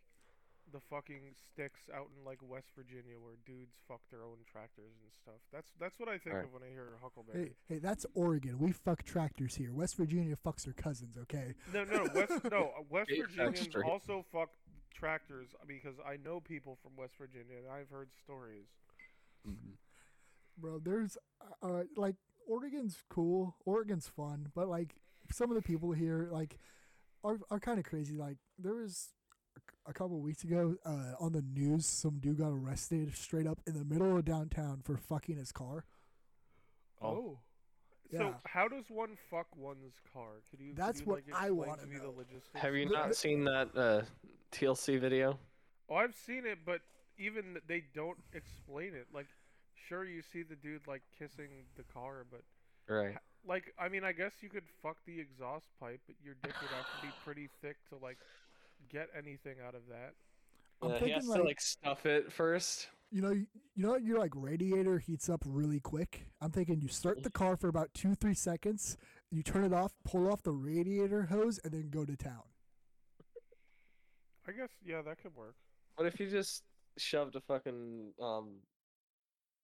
the fucking sticks out in like West Virginia where dudes fuck their own tractors and stuff. That's that's what I think Right. of when I hear Huckleberry. hey hey that's oregon we fuck tractors here west virginia fucks their cousins okay No, no, West no uh, West Hey, Virginians also fuck tractors because I know people from West Virginia and I've heard stories. bro there's uh uh, like oregon's cool oregon's fun but like some of the people here like are, are kind of crazy like there was a couple weeks ago uh on the news some dude got arrested straight up in the middle of downtown for fucking his car Oh. So Yeah. how does one fuck one's car? Could you? could That's you, what like, I explain wanna to me the know. logistics Have you not seen that uh, TLC video? Oh, I've seen it, but even they don't explain it. Like, sure, you see the dude like kissing the car, but Right. like, I mean, I guess you could fuck the exhaust pipe, but your dick would have to be pretty thick to like get anything out of that. I'm Yeah, he thinking has like, to like stuff it first. you know you, you know your like radiator heats up really quick i'm thinking you start the car for about two three seconds you turn it off pull off the radiator hose and then go to town I guess yeah, that could work. What if you just shoved a fucking um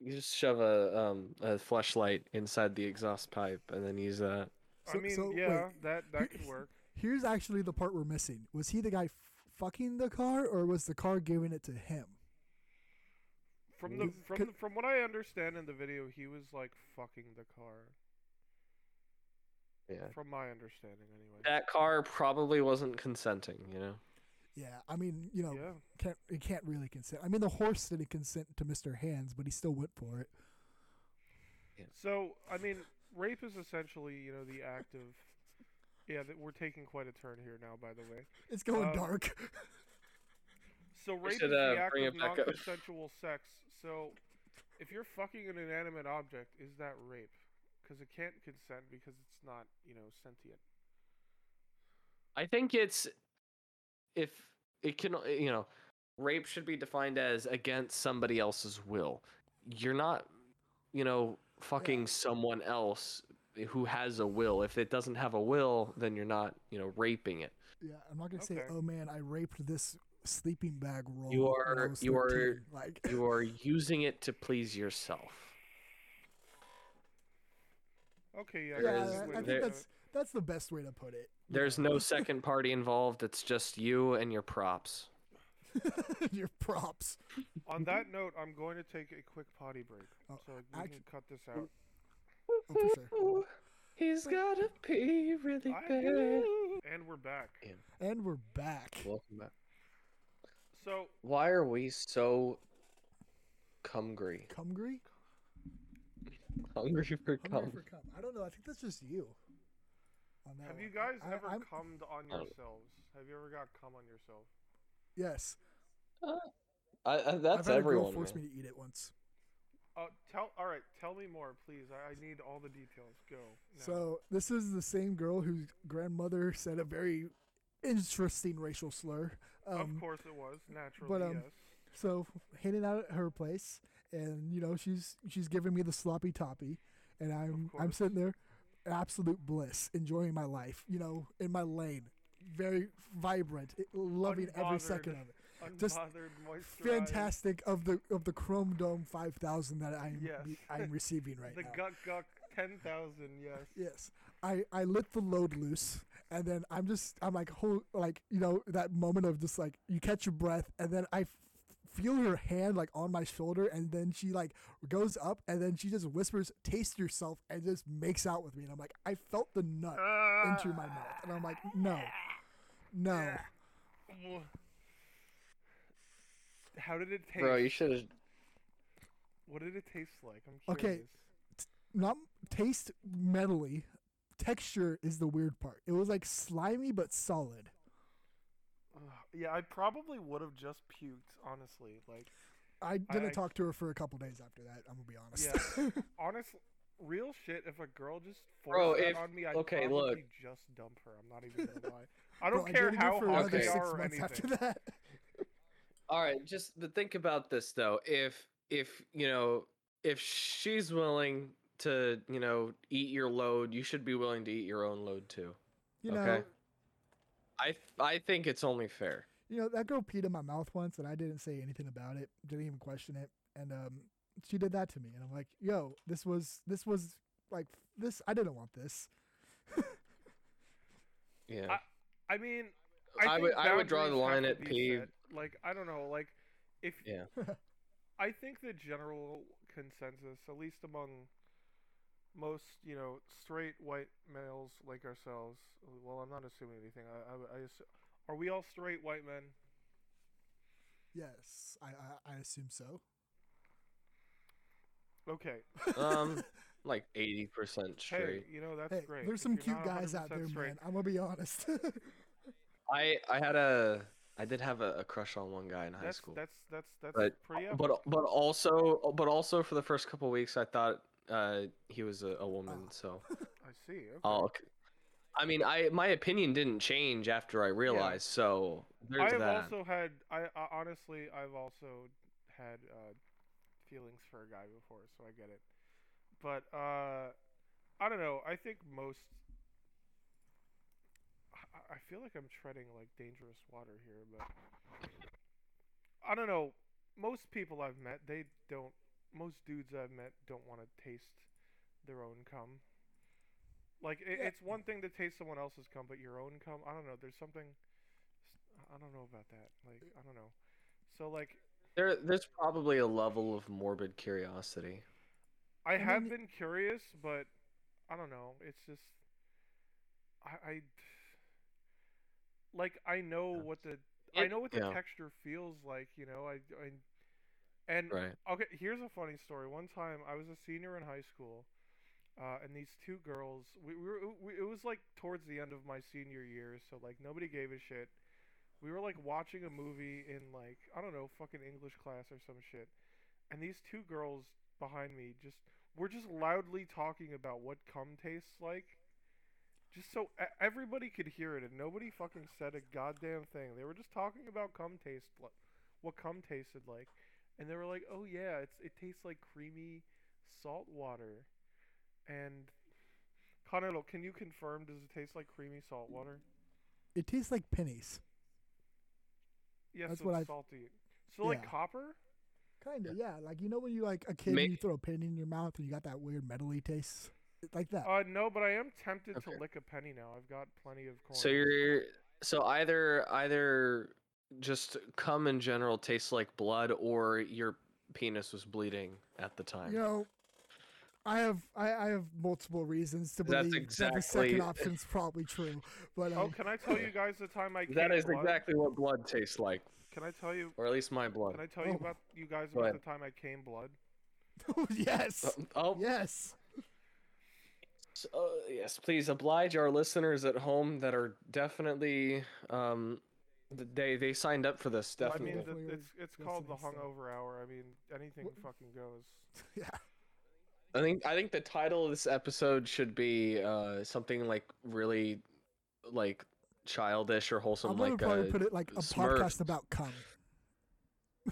you just shove a um a flashlight inside the exhaust pipe and then use that. I mean, so, yeah, wait, that that here- could work. Here's actually the part we're missing. Was he the guy f- fucking the car, or was the car giving it to him? From the from could- the, from what I understand in the video, he was like fucking the car. Yeah. From my understanding, anyway. That car probably wasn't consenting, you know. Yeah, I mean, you know, yeah. can't it can't really consent. I mean, the horse didn't consent to Mr. Hands, but he still went for it. So I mean, rape is essentially you know the act of. Yeah, that we're taking quite a turn here now. By the way. It's going Um, dark. So rape should, is uh, the act bring of it back up. non-consensual sex. So, if you're fucking an inanimate object, is that rape? Because it can't consent because it's not, you know, sentient. I think it's if it can, you know, rape should be defined as against somebody else's will. You're not, you know, fucking someone else who has a will. If it doesn't have a will, then you're not, you know, raping it. yeah, I'm not gonna say, oh man, I raped this sleeping bag roll. You are you are- 13." like You are using it to please yourself. Okay, yeah. yeah, There that's is- a I, way I think put that's it. That's the best way to put it. There's no second party involved. It's just you and your props. your props. On that note, I'm going to take a quick potty break, Oh, so we act- can cut this out. Oh, sure. He's gotta pee really I bad. do. And we're back. And we're back. Welcome back. So Why are we so cumgry? Cumgry? Hungry for Hungry for cum. I don't know. I think that's just you. On that have you guys I- ever I'm- cummed on Oh. yourselves? Have you ever got cum on yourself? Yes. I, I, I've that's had a girl force man. me to eat it once. Uh, tell. All right, tell me more, please. I, I need all the details. Go. now. So this is the same girl whose grandmother said a very interesting racial slur. Um, of course it was naturally. but, um, yes. So hanging out at her place, and you know she's she's giving me the sloppy toppy, and I'm I'm sitting there, absolute bliss, enjoying my life. You know, in my lane, very vibrant, it- loving every second of it. just Unbothered. Fantastic of the of the Chrome Dome 5000 that I'm Yes. I'm receiving right the now. The Guck guck ten thousand. Yes. Yes. I, I let the load loose and then I'm just I'm like whole like you know that moment of just like you catch your breath and then I feel her hand like on my shoulder and then she like goes up and then she just whispers taste yourself and just makes out with me and I'm like I felt the nut into my mouth and I'm like no no How did it taste? Bro, you should have. What did it taste like? I'm Okay. curious. not taste metally texture is the weird part it was like slimy but solid Ugh, yeah, I probably would have just puked, honestly. Like, I didn't I- talk to her for a couple days after that I'm gonna be honest yeah, honestly, real shit. If a girl just forced Bro, that on me, I'd okay, probably look. just dump her. I'm not even gonna lie. I don't care dated her how for hot another they Okay. are or anything. after that All right, just but think about this though. If if you know if she's willing to you know eat your load, you should be willing to eat your own load too. You know, Okay. I I think it's only fair. you know that girl peed in my mouth once, and I didn't say anything about it. Didn't even question it, and um, she did that to me, and I'm like, "Yo, this was this was like this. I didn't want this." Yeah. I mean, I, think would I would draw the line at pee. set. Like, I don't know. Like, if Yeah. I think the general consensus, at least among most, you know, straight white males like ourselves. Well, I'm not assuming anything. I, I, I assu- are we all straight white men? yes, I, I I assume so. Okay. Um, like eighty percent straight. Hey, straight. you know that's hey, great. there's some cute guys out there, straight- man. I'm gonna be honest. I I had a I did have a, a crush on one guy in high That's school. that's that's that's But- pretty. but epic. but also but also for the first couple weeks I thought uh he was a, a woman. Oh. So I see. Okay. I'll. I mean, I my opinion didn't change after I realized. So there's I have that. also had. I, I honestly, I've also had uh, feelings for a guy before, so I get it. But uh, I don't know. I think most. I- I feel like I'm treading like dangerous water here, but I don't know. Most people I've met, they don't. Most dudes I've met don't want to taste their own cum. Like it, Yeah. it's one thing to taste someone else's cum, but your own cum. I don't know. There's something. I don't know about that. Like I don't know. So like There, there's probably a level of morbid curiosity. I, I have mean- been curious, but I don't know. It's just I, I like I know what the I know what the yeah. texture feels like. You know, I, I and Right. Okay, here's a funny story. One time, I was a senior in high school, uh, and these two girls. We, we were. We, it was like towards the end of my senior year, so like nobody gave a shit. We were like watching a movie in like I don't know, fucking English class or some shit, and these two girls behind me just were just loudly talking about what cum tastes like. Just so everybody could hear it, and nobody fucking said a goddamn thing. They were just talking about cum taste, what cum tasted like and they were like, "Oh yeah, it's it tastes like creamy salt water." And Conelo, can you confirm? Does it taste like creamy salt water? It tastes like pennies. Yes, That's so what it's I've- salty. So like copper? Kind of, yeah. Like you know when you like a kid May- and you throw a penny in your mouth and you got that weird metally taste, like that. Uh, no, but I am tempted Okay. to lick a penny now. I've got plenty of coins. So you're so either either just cum in general tastes like blood, or your penis was bleeding at the time. you know, I have I, I have multiple reasons to That's believe that the second exactly- option's probably true. But Oh, um, can I tell you guys the time I that came is blood? exactly what blood tastes like, Can I tell you? or at least my blood. Can I tell you Oh. about you guys about the time I came blood? yes, Uh, oh, yes. So, uh, yes, please oblige our listeners at home that are definitely um th- they they signed up for this I definitely. mean, the, was it's it's called the listening, so- hungover hour. I mean, anything What- fucking goes. yeah. I think I think the title of this episode should be uh something like really like childish or wholesome I'm gonna like probably uh, put it like a Smurfs. podcast about cum.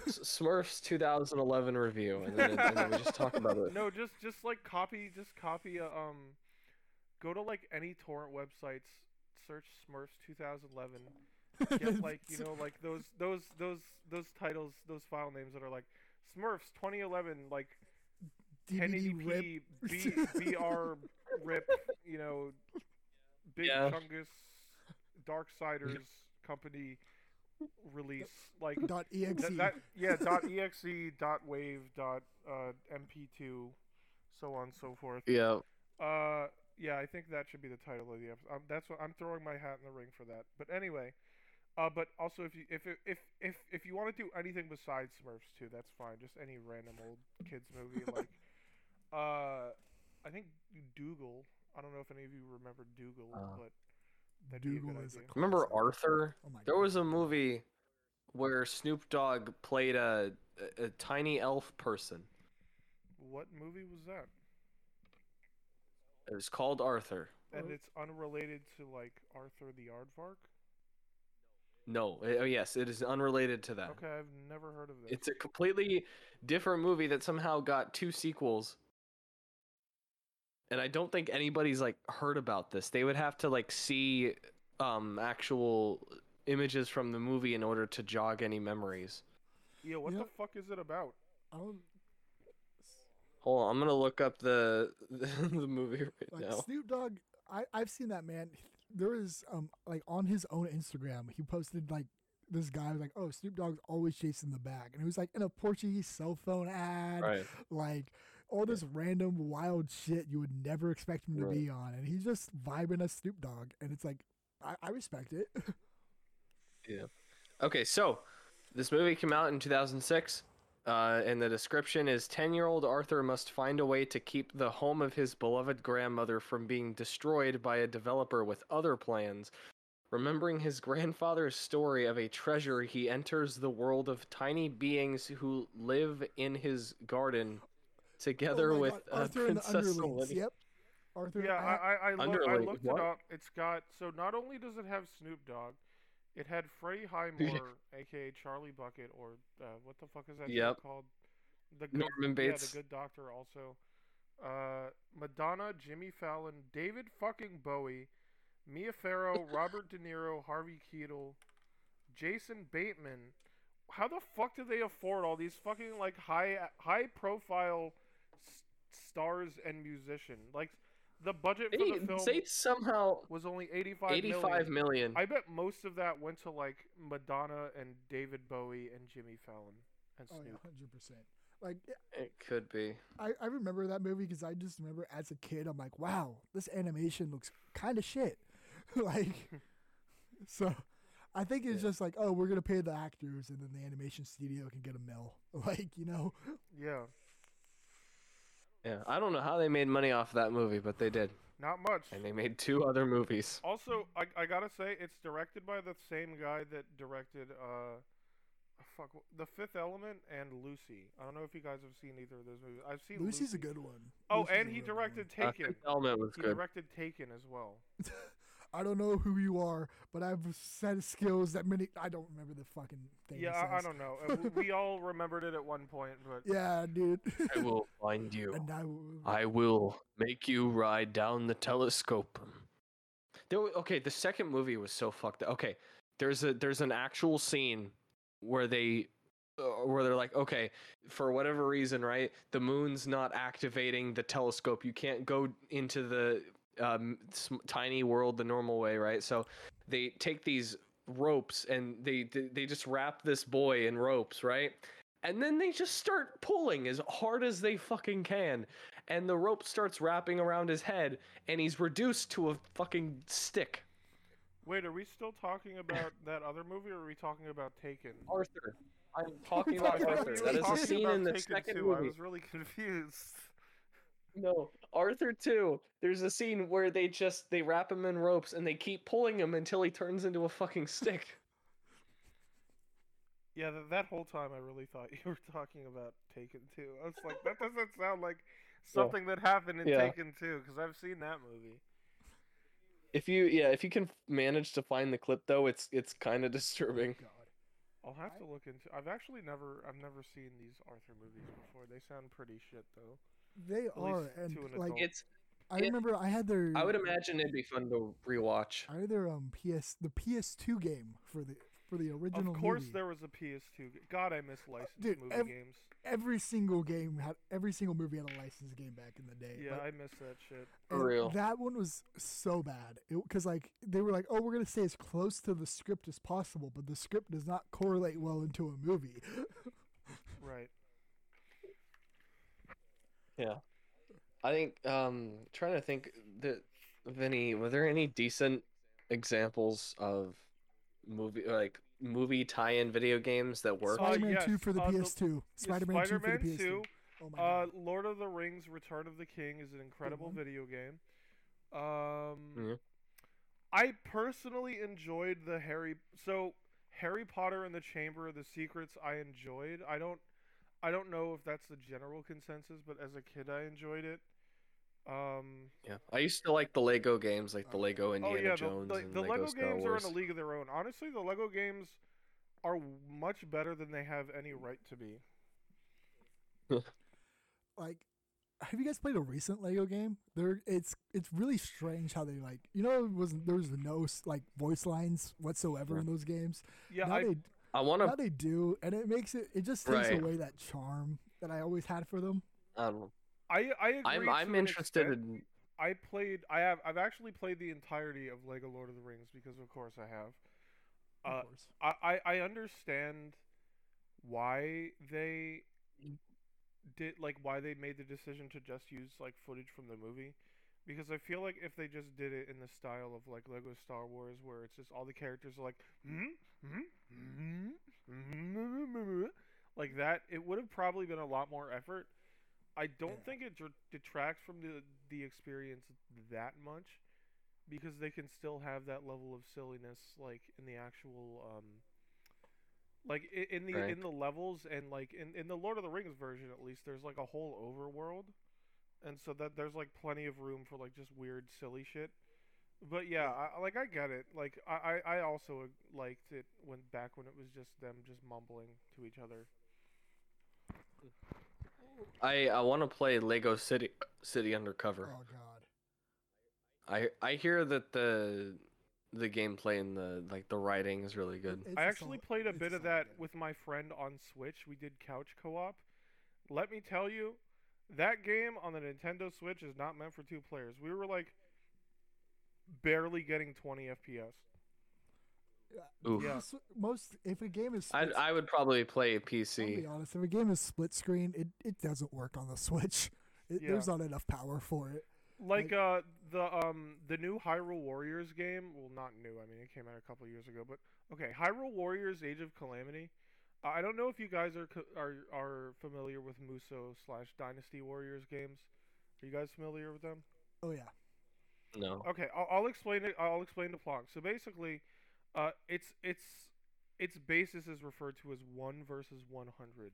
Smurfs 2011 review and then, and then we just talk about it. No, just just like copy, just copy. A, um, go to like any torrent websites, search Smurfs 2011. Get like you know like those those those those titles, those file names that are like Smurfs 2011, like DVD rip. 1080p B, BR rip, you know, Big Yeah. Chungus Darksiders company release like dot exe. that, that yeah dot exe dot wave dot uh, mp2 so on and so forth Yeah. uh yeah i think that should be the title of the episode um, that's what i'm throwing my hat in the ring for that but anyway uh but also if you if if if if you want to do anything besides smurfs too that's fine just any random old kids movie like uh i think dougal i don't know if any of you remember dougal Uh, but that'd be a Dougal good is a. Remember. Arthur? Oh my There God. was a movie where Snoop Dogg played a, a, a tiny elf person. what movie was that It was called Arthur. and it's unrelated to like arthur the aardvark No, eh, oh yes, it is unrelated to that. Okay, I've never heard of this. It's a completely different movie that somehow got two sequels. And I don't think anybody's like heard about this. They would have to like see um actual images from the movie in order to jog any memories. yeah, what You the fuck is it about? I don't Hold on, I'm gonna look up the the, the movie right like now. Snoop Dogg. I I've seen that man. There is um like on his own Instagram, he posted like this guy was like, "Oh, Snoop Dogg's always chasing the bag," and it was like in a Portuguese cell phone ad, Right. like all this random wild shit you would never expect him to Right. be on, and he's just vibing as Snoop Dogg, and it's like I, I respect it. Yeah. Okay, so this movie came out in 2006, uh, and the description is 10 year old Arthur must find a way to keep the home of his beloved grandmother from being destroyed by a developer with other plans. Remembering his grandfather's story of a treasure, he enters the world of tiny beings who live in his garden together Oh with God, uh, Arthur and the Princess Underlings. Yep, Arthur. Yeah, I I, I, look, I looked what? it up. It's got so not only does it have Snoop Dogg, it had Freddie Highmore, aka Charlie Bucket, or uh, what the fuck is that Yep. called? The good, Norman Yeah, Bates. the Good Doctor also. Uh, Madonna, Jimmy Fallon, David fucking Bowie, Mia Farrow, Robert De Niro, Harvey Keitel, Jason Bateman. How the fuck do they afford all these fucking like high high profile s- stars and musicians? Like the budget for the film they somehow was only 85 million. 85 million. I bet most of that went to like Madonna and David Bowie and Jimmy Fallon and Oh yeah, Snoop. hundred percent. Like It could be. I, I remember that movie because I just remember as a kid, I'm like, wow, this animation looks kind of shit. like, so I think it's Yeah. just like, oh, we're gonna pay the actors, and then the animation studio can get a mill. Like, you know, Yeah, Yeah, I don't know how they made money off that movie, but they did, not much. and they made two other movies. Also, I, I gotta say, it's directed by the same guy that directed uh, fuck, The Fifth Element and Lucy. I don't know if you guys have seen either of those movies. I've seen Lucy's Lucy. a good one. Oh, Lucy's and he real good one. directed Uh, Taken. Fifth Element was he good. directed Taken as well. I don't know who you are, but I have a set of skills that many. I don't remember the fucking thing. Yeah, it I, I don't know. We all remembered it at one point, but Yeah, dude. I will find you. and I will. I will make you ride down the telescope. There, okay, the second movie was so fucked. up. Okay, there's a there's an actual scene where they uh, where they're like, okay, for whatever reason, right? The moon's not activating the telescope. You can't go into the um, tiny world the normal way, right? So they take these ropes and they they, they just wrap this boy in ropes, right? And then they just start pulling as hard as they fucking can. And the rope starts wrapping around his head, and he's reduced to a fucking stick. wait, are we still talking about that other movie, or are we talking about Taken? Arthur. I'm talking about Arthur. That is a Talking scene about in the Taken second too. I was really confused. No, Arthur too. There's a scene where they just they wrap him in ropes and they keep pulling him until he turns into a fucking stick. Yeah, th- that whole time I really thought you were talking about Taken 2. I was like, that doesn't sound like something that happened in Yeah. Taken 2, because I've seen that movie. If you yeah, if you can manage to find the clip though, it's it's kind of disturbing. Oh God. I'll have to look into. I've actually never, I've never seen these Arthur movies before. They sound pretty shit though. They least are, and to like. It's I it- remember, I had their. I would imagine it'd be fun to rewatch. I had their um PS the PS2 game for the for the original. Of course, movie. there was a PS2. God, I miss licensed Dude, movie ev- games. every single game had every single movie had a licensed game back in the day. Yeah, Like, I miss that shit. For and real. That one was so bad because like they were like, oh, we're gonna stay as close to the script as possible, but the script does not correlate well into a movie. Right. I think um trying to think that of any were there any decent examples of movie like movie tie-in video games that work? Uh, Spider-Man yes, 2 for the uh, PS2. Yeah, Spider-Man 2 for the PS2. 2. Oh my Uh, god. Lord of the Rings: Return of the King is an incredible one. video game. Um, Yeah. I personally enjoyed the Harry. So Harry Potter and the Chamber of the Secrets, I enjoyed. I don't, I don't know if that's the general consensus, but as a kid, I enjoyed it. Um, Yeah, I used to like the Lego games, like the Lego oh Indiana yeah, the, Jones the, and the Lego Lego Star games Wars. are in a league of their own. Honestly, the Lego games are much better than they have any right to be. like have you guys played a recent Lego game? There, it's it's really strange how they like you know it wasn't there was no like voice lines whatsoever Yeah. in those games. Yeah, now I, they I want now to. they do, and it makes it it just takes Right. away that charm that I always had for them. I don't know. I, I agree. I'm I'm interested in. I played. I have. I've actually played the entirety of Lego Lord of the Rings because, of course, I have. Of Uh, course. I, I I understand why they did like why they made the decision to just use like footage from the movie because I feel like if they just did it in the style of like Lego Star Wars where it's just all the characters are like "Hmm? Hmm? Hmm? Hmm?" like that it would have probably been a lot more effort. I don't Yeah. think it detracts from the the experience that much because they can still have that level of silliness like in the actual um like in the Right. in the levels and like in in the Lord of the Rings version at least there's like a whole overworld and so that there's like plenty of room for like just weird silly shit but yeah I, like I get it like I I I also uh, liked it when back when it was just them just mumbling to each other I I want to play Lego City City Undercover. Oh god. I I hear that the the gameplay and the like the writing is really good. It's I a actually solid- played a bit of solid that game. with my friend on Switch. We did couch co-op. Let me tell you, that game on the Nintendo Switch is not meant for two players. We were like barely getting 20 FPS. Oof. Yeah. Most if a game is I split, I would probably play I'll PC. be honest, if a game is split screen, it, it doesn't work on the Switch. It, Yeah. There's not enough power for it. Like uh the um the new Hyrule Warriors game, well not new, I mean it came out a couple years ago, but okay, Hyrule Warriors Age of Calamity. I don't know if you guys are are are familiar with Musou slash Dynasty Warriors games. Are you guys familiar with them? Oh yeah, No. Okay, I'll, I'll explain it. I'll explain the plot. So basically, uh, its its its basis is referred to as one versus one hundred.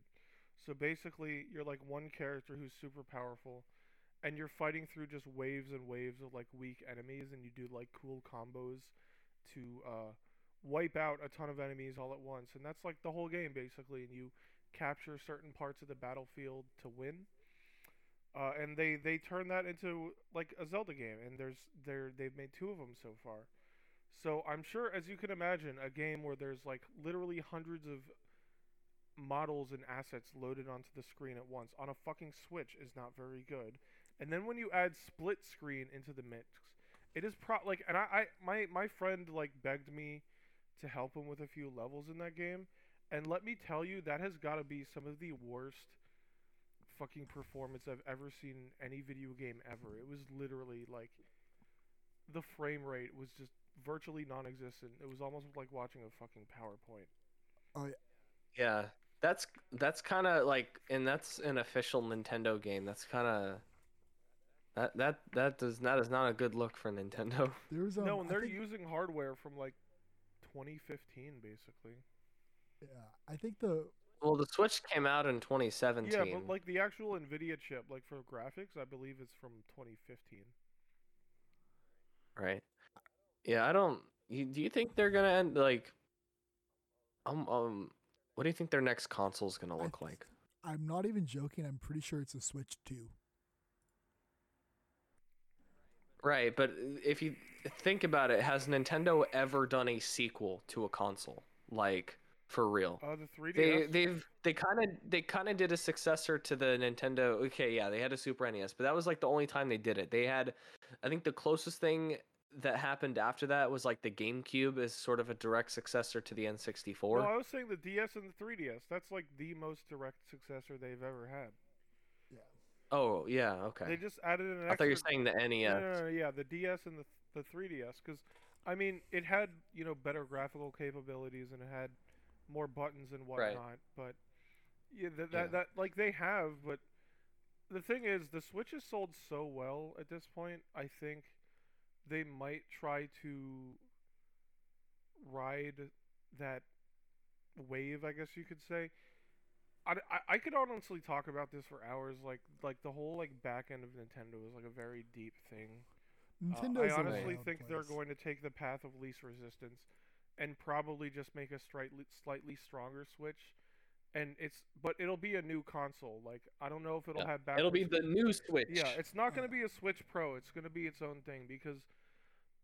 So basically, you're like one character who's super powerful, and you're fighting through just waves and waves of like weak enemies, and you do like cool combos to uh, wipe out a ton of enemies all at once, and that's like the whole game basically. And you capture certain parts of the battlefield to win. Uh, and they, they turn that into like a Zelda game, and there's there they've made two of them so far. So I'm sure, as you can imagine, a game where there's like literally hundreds of models and assets loaded onto the screen at once on a fucking Switch is not very good. And then when you add split screen into the mix, it is pro like, and I, I my my friend like begged me to help him with a few levels in that game, and let me tell you, that has got to be some of the worst fucking performance I've ever seen in any video game ever. It was literally like the frame rate was just virtually non-existent. It was almost like watching a fucking PowerPoint. Oh yeah, Yeah. that's that's kind of like, and that's an official Nintendo game. That's kind of that that that does that is not a good look for Nintendo. there's um, no, and I they're think, using hardware from like 2015 basically. yeah, I think the Well, the Switch came out in 2017. Yeah, but like the actual Nvidia chip, like for graphics, I believe it's from 2015. right? Yeah, I don't. You, do you think they're gonna end like? Um, um, what do you think their next console is gonna look th- like? I'm not even joking. I'm pretty sure it's a Switch Two. Right, but if you think about it, has Nintendo ever done a sequel to a console? Like for real? Uh, the 3DS. They they've they kind of they kind of did a successor to the Nintendo. Okay, yeah, they had a Super NES, but that was like the only time they did it. They had, I think the closest thing that happened after that was like the GameCube is sort of a direct successor to the N64. no, I was saying the DS and the 3DS. That's like the most direct successor they've ever had. Oh yeah, okay. They just added an I thought you were saying the NES. No, no, no, yeah, the DS and the the 3DS, because I mean, it had you know better graphical capabilities and it had more buttons and whatnot, Right. But yeah, that, Yeah. that that like they have, but the thing is, the Switch is sold so well at this point. I think they might try to ride that wave, I guess you could say. I, I, I could honestly talk about this for hours. Like like the whole like back end of Nintendo is like a very deep thing. Nintendo. Uh, Nintendo's I a honestly wild think they're going to take the path of least resistance and probably just make a slightly slightly stronger Switch. And it's but it'll be a new console. Like I don't know if it'll Yeah, have back. It'll be the new Switch. yeah. It's not going Uh. to be a Switch Pro. It's going to be its own thing because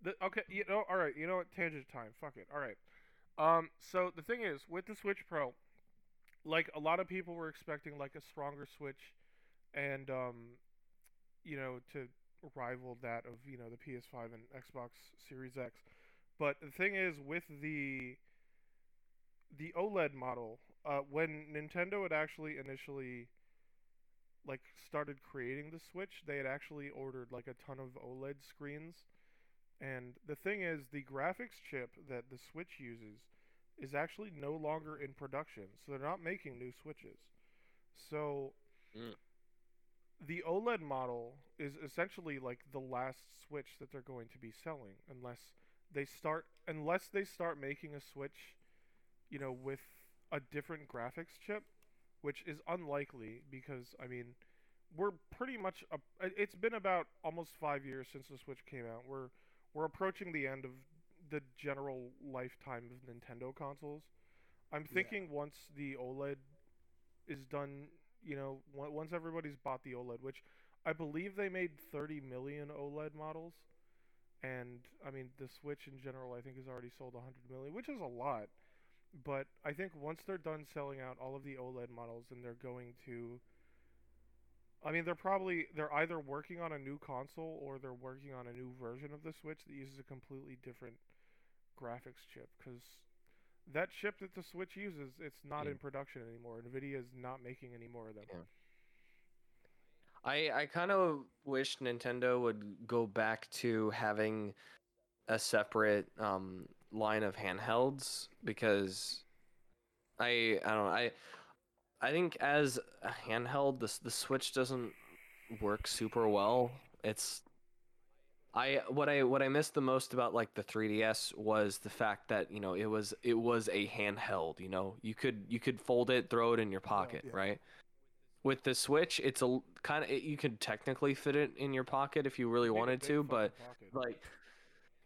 the okay. You know, all right. You know what? Tangent time. Fuck it. All right. Um. So the thing is with the Switch Pro, like a lot of people were expecting like a stronger Switch, and um, you know, to rival that of you know the PS5 and Xbox Series X. But the thing is with the the OLED model, uh, when Nintendo had actually initially like started creating the Switch, they had actually ordered like a ton of OLED screens. And the thing is, the graphics chip that the Switch uses is actually no longer in production, so they're not making new Switches. So Mm. the OLED model is essentially like the last Switch that they're going to be selling, unless they start unless they start making a Switch, you know, with a different graphics chip, which is unlikely because I mean, we're pretty much a, it's been about almost 5 years since the Switch came out. We're we're approaching the end of the general lifetime of Nintendo consoles. I'm Yeah. thinking once the OLED is done, you know, once everybody's bought the OLED, which I believe they made 30 million OLED models, and I mean the Switch in general, I think has already sold 100 million, which is a lot. But I think once they're done selling out all of the OLED models, and they're going to I mean, they're probably they're either working on a new console or they're working on a new version of the Switch that uses a completely different graphics chip because that chip that the Switch uses, it's not Yeah. in production anymore. Nvidia is not making any more of them. Yeah. I I kind of wish Nintendo would go back to having a separate um, line of handhelds because I I don't know I I think as a handheld the s- the Switch doesn't work super well. It's I what I what I missed the most about like the 3DS was the fact that you know it was it was a handheld. You know you could you could fold it, throw it in your pocket, yeah. right? With the Switch, it's a kind of you could technically fit it in your pocket if you really wanted to, but like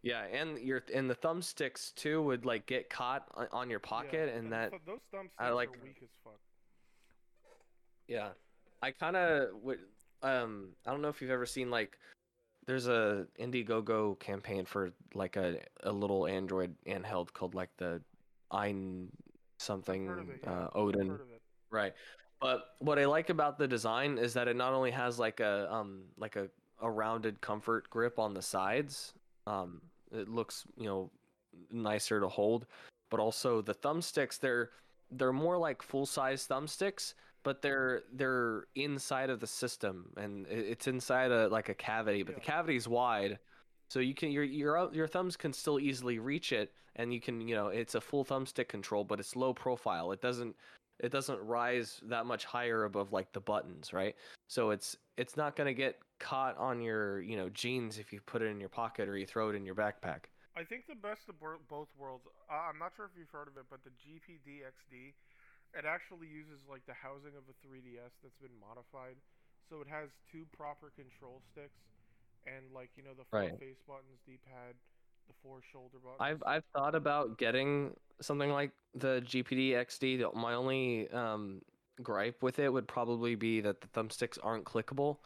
yeah, and your and the thumbsticks too would like get caught on, your Yeah, pocket, and that th- those thumbsticks I like- are weak as fuck. Yeah, I kind of would. Um, I don't know if you've ever seen like, there's a Indiegogo campaign for like a a little Android handheld called like the AYN something it, yeah. uh, Odin, heard of it. right? But what I like about the design is that it not only has like a um like a a rounded comfort grip on the sides, um, it looks you know nicer to hold, but also the thumbsticks they're they're more like full size thumbsticks, but they're they're inside of the system and it's inside a like a cavity, but the cavity is wide, so you can your your your thumbs can still easily reach it, and you can you know it's a full thumbstick control, but it's low profile. It doesn't it doesn't rise that much higher above like the buttons, right? So it's it's not gonna get caught on your you know jeans if you put it in your pocket or you throw it in your backpack. I think the best of both worlds. Uh, I'm not sure if you've heard of it, but the GPD XD, it actually uses like the housing of a 3DS that's been modified, so it has two proper control sticks, and like you know the four Right. face buttons, D-pad, the four shoulder buttons. I've I've thought about getting something like the GPD XD. My only um, gripe with it would probably be that the thumbsticks aren't clickable.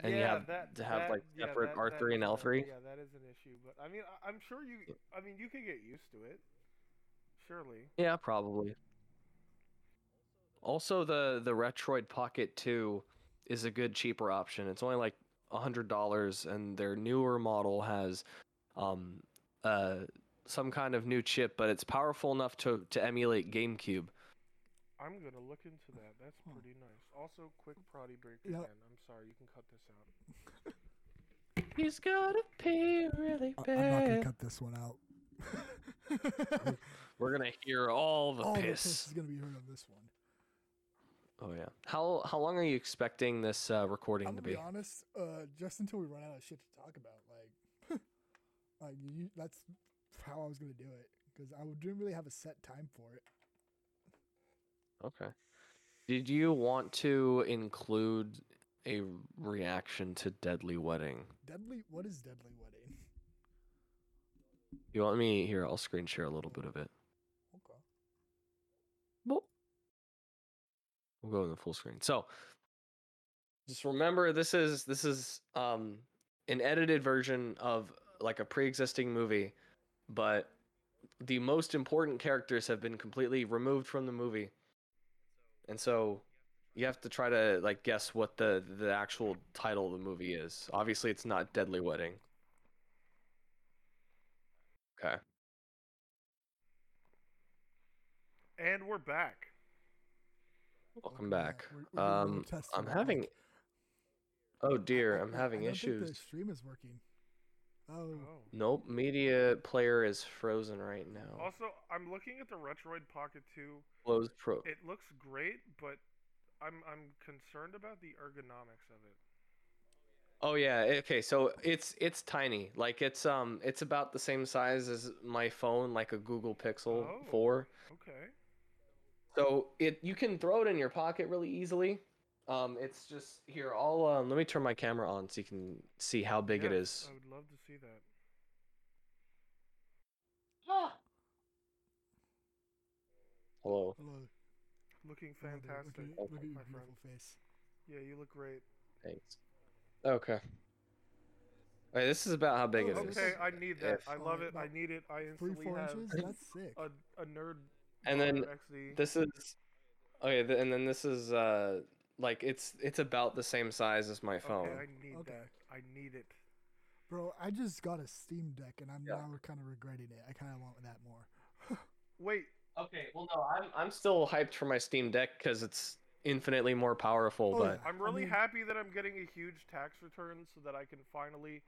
and you have that, to have, that- like, yeah, separate that- R3 that and a- L3. Yeah, that is an issue, but I mean, I, I'm sure you. I mean, you could get used to it. Surely. Yeah, probably. Also, the the Retroid Pocket 2 is a good cheaper option. It's only like a hundred dollars, and their newer model has um uh some kind of new chip, but it's powerful enough to to emulate GameCube. I'm gonna look into that. That's pretty nice. Also, quick potty break Yeah. again. I'm sorry. You can cut this out. He's gotta pee really I- I'm not gonna cut this one out. We're gonna hear all the All the piss. piss is gonna be heard on this one. Oh yeah. How how long are you expecting this uh, recording I'm to be be? honest. Uh, just until we run out of shit to talk about, like, like you, that's how I was gonna do it because I didn't really have a set time for it. Okay. Did you want to include a reaction to Deadly Wedding? Deadly, what is deadly wedding? You want me here? I'll screen share a little bit of it. Okay. Well, we'll go in the full screen. So, just remember this is this is um an edited version of like a pre-existing movie, but the most important characters have been completely removed from the movie. And so you have to try to like guess what the the actual title of the movie is. Obviously it's not Deadly Wedding. Okay. And we're back. Welcome back. We're- we're doing a little Um I'm the having mic. Oh dear, I- I'm having I don't think issues. the stream is working. Oh, Oh. Nope, media player is frozen right now. Also, I'm looking at the Retroid Pocket 2. Closed pro. It looks great, but I'm I'm concerned about the ergonomics of it. Oh yeah, okay, so it's it's tiny. Like it's um it's about the same size as my phone, like a Google Pixel Oh. 4. Okay. So it you can throw it in your pocket really easily. Um it's just here, I'll um let me turn my camera on so you can see how big it Yes, is. I would love to see that. Hello. hello. Looking hello fantastic, Look at, look at your my beautiful friend. face. Yeah, you look great. Thanks. Okay. Alright, this is about how big Oh, it okay. is. Okay, I need that. If- I love Uh, it. I need it. I Three, instantly four have inches. That's sick. a, a nerd. And then bar This is okay, th- and then this is uh like it's it's about the same size as my phone. Okay, I need Okay. that. I need it. Bro, I just got a Steam Deck and I'm Yeah. now kind of regretting it. I kind of want that more. Wait, Okay, well no, I'm I'm still hyped for my Steam Deck because it's infinitely more powerful. Oh, but yeah. I'm I really mean- happy that I'm getting a huge tax return so that I can finally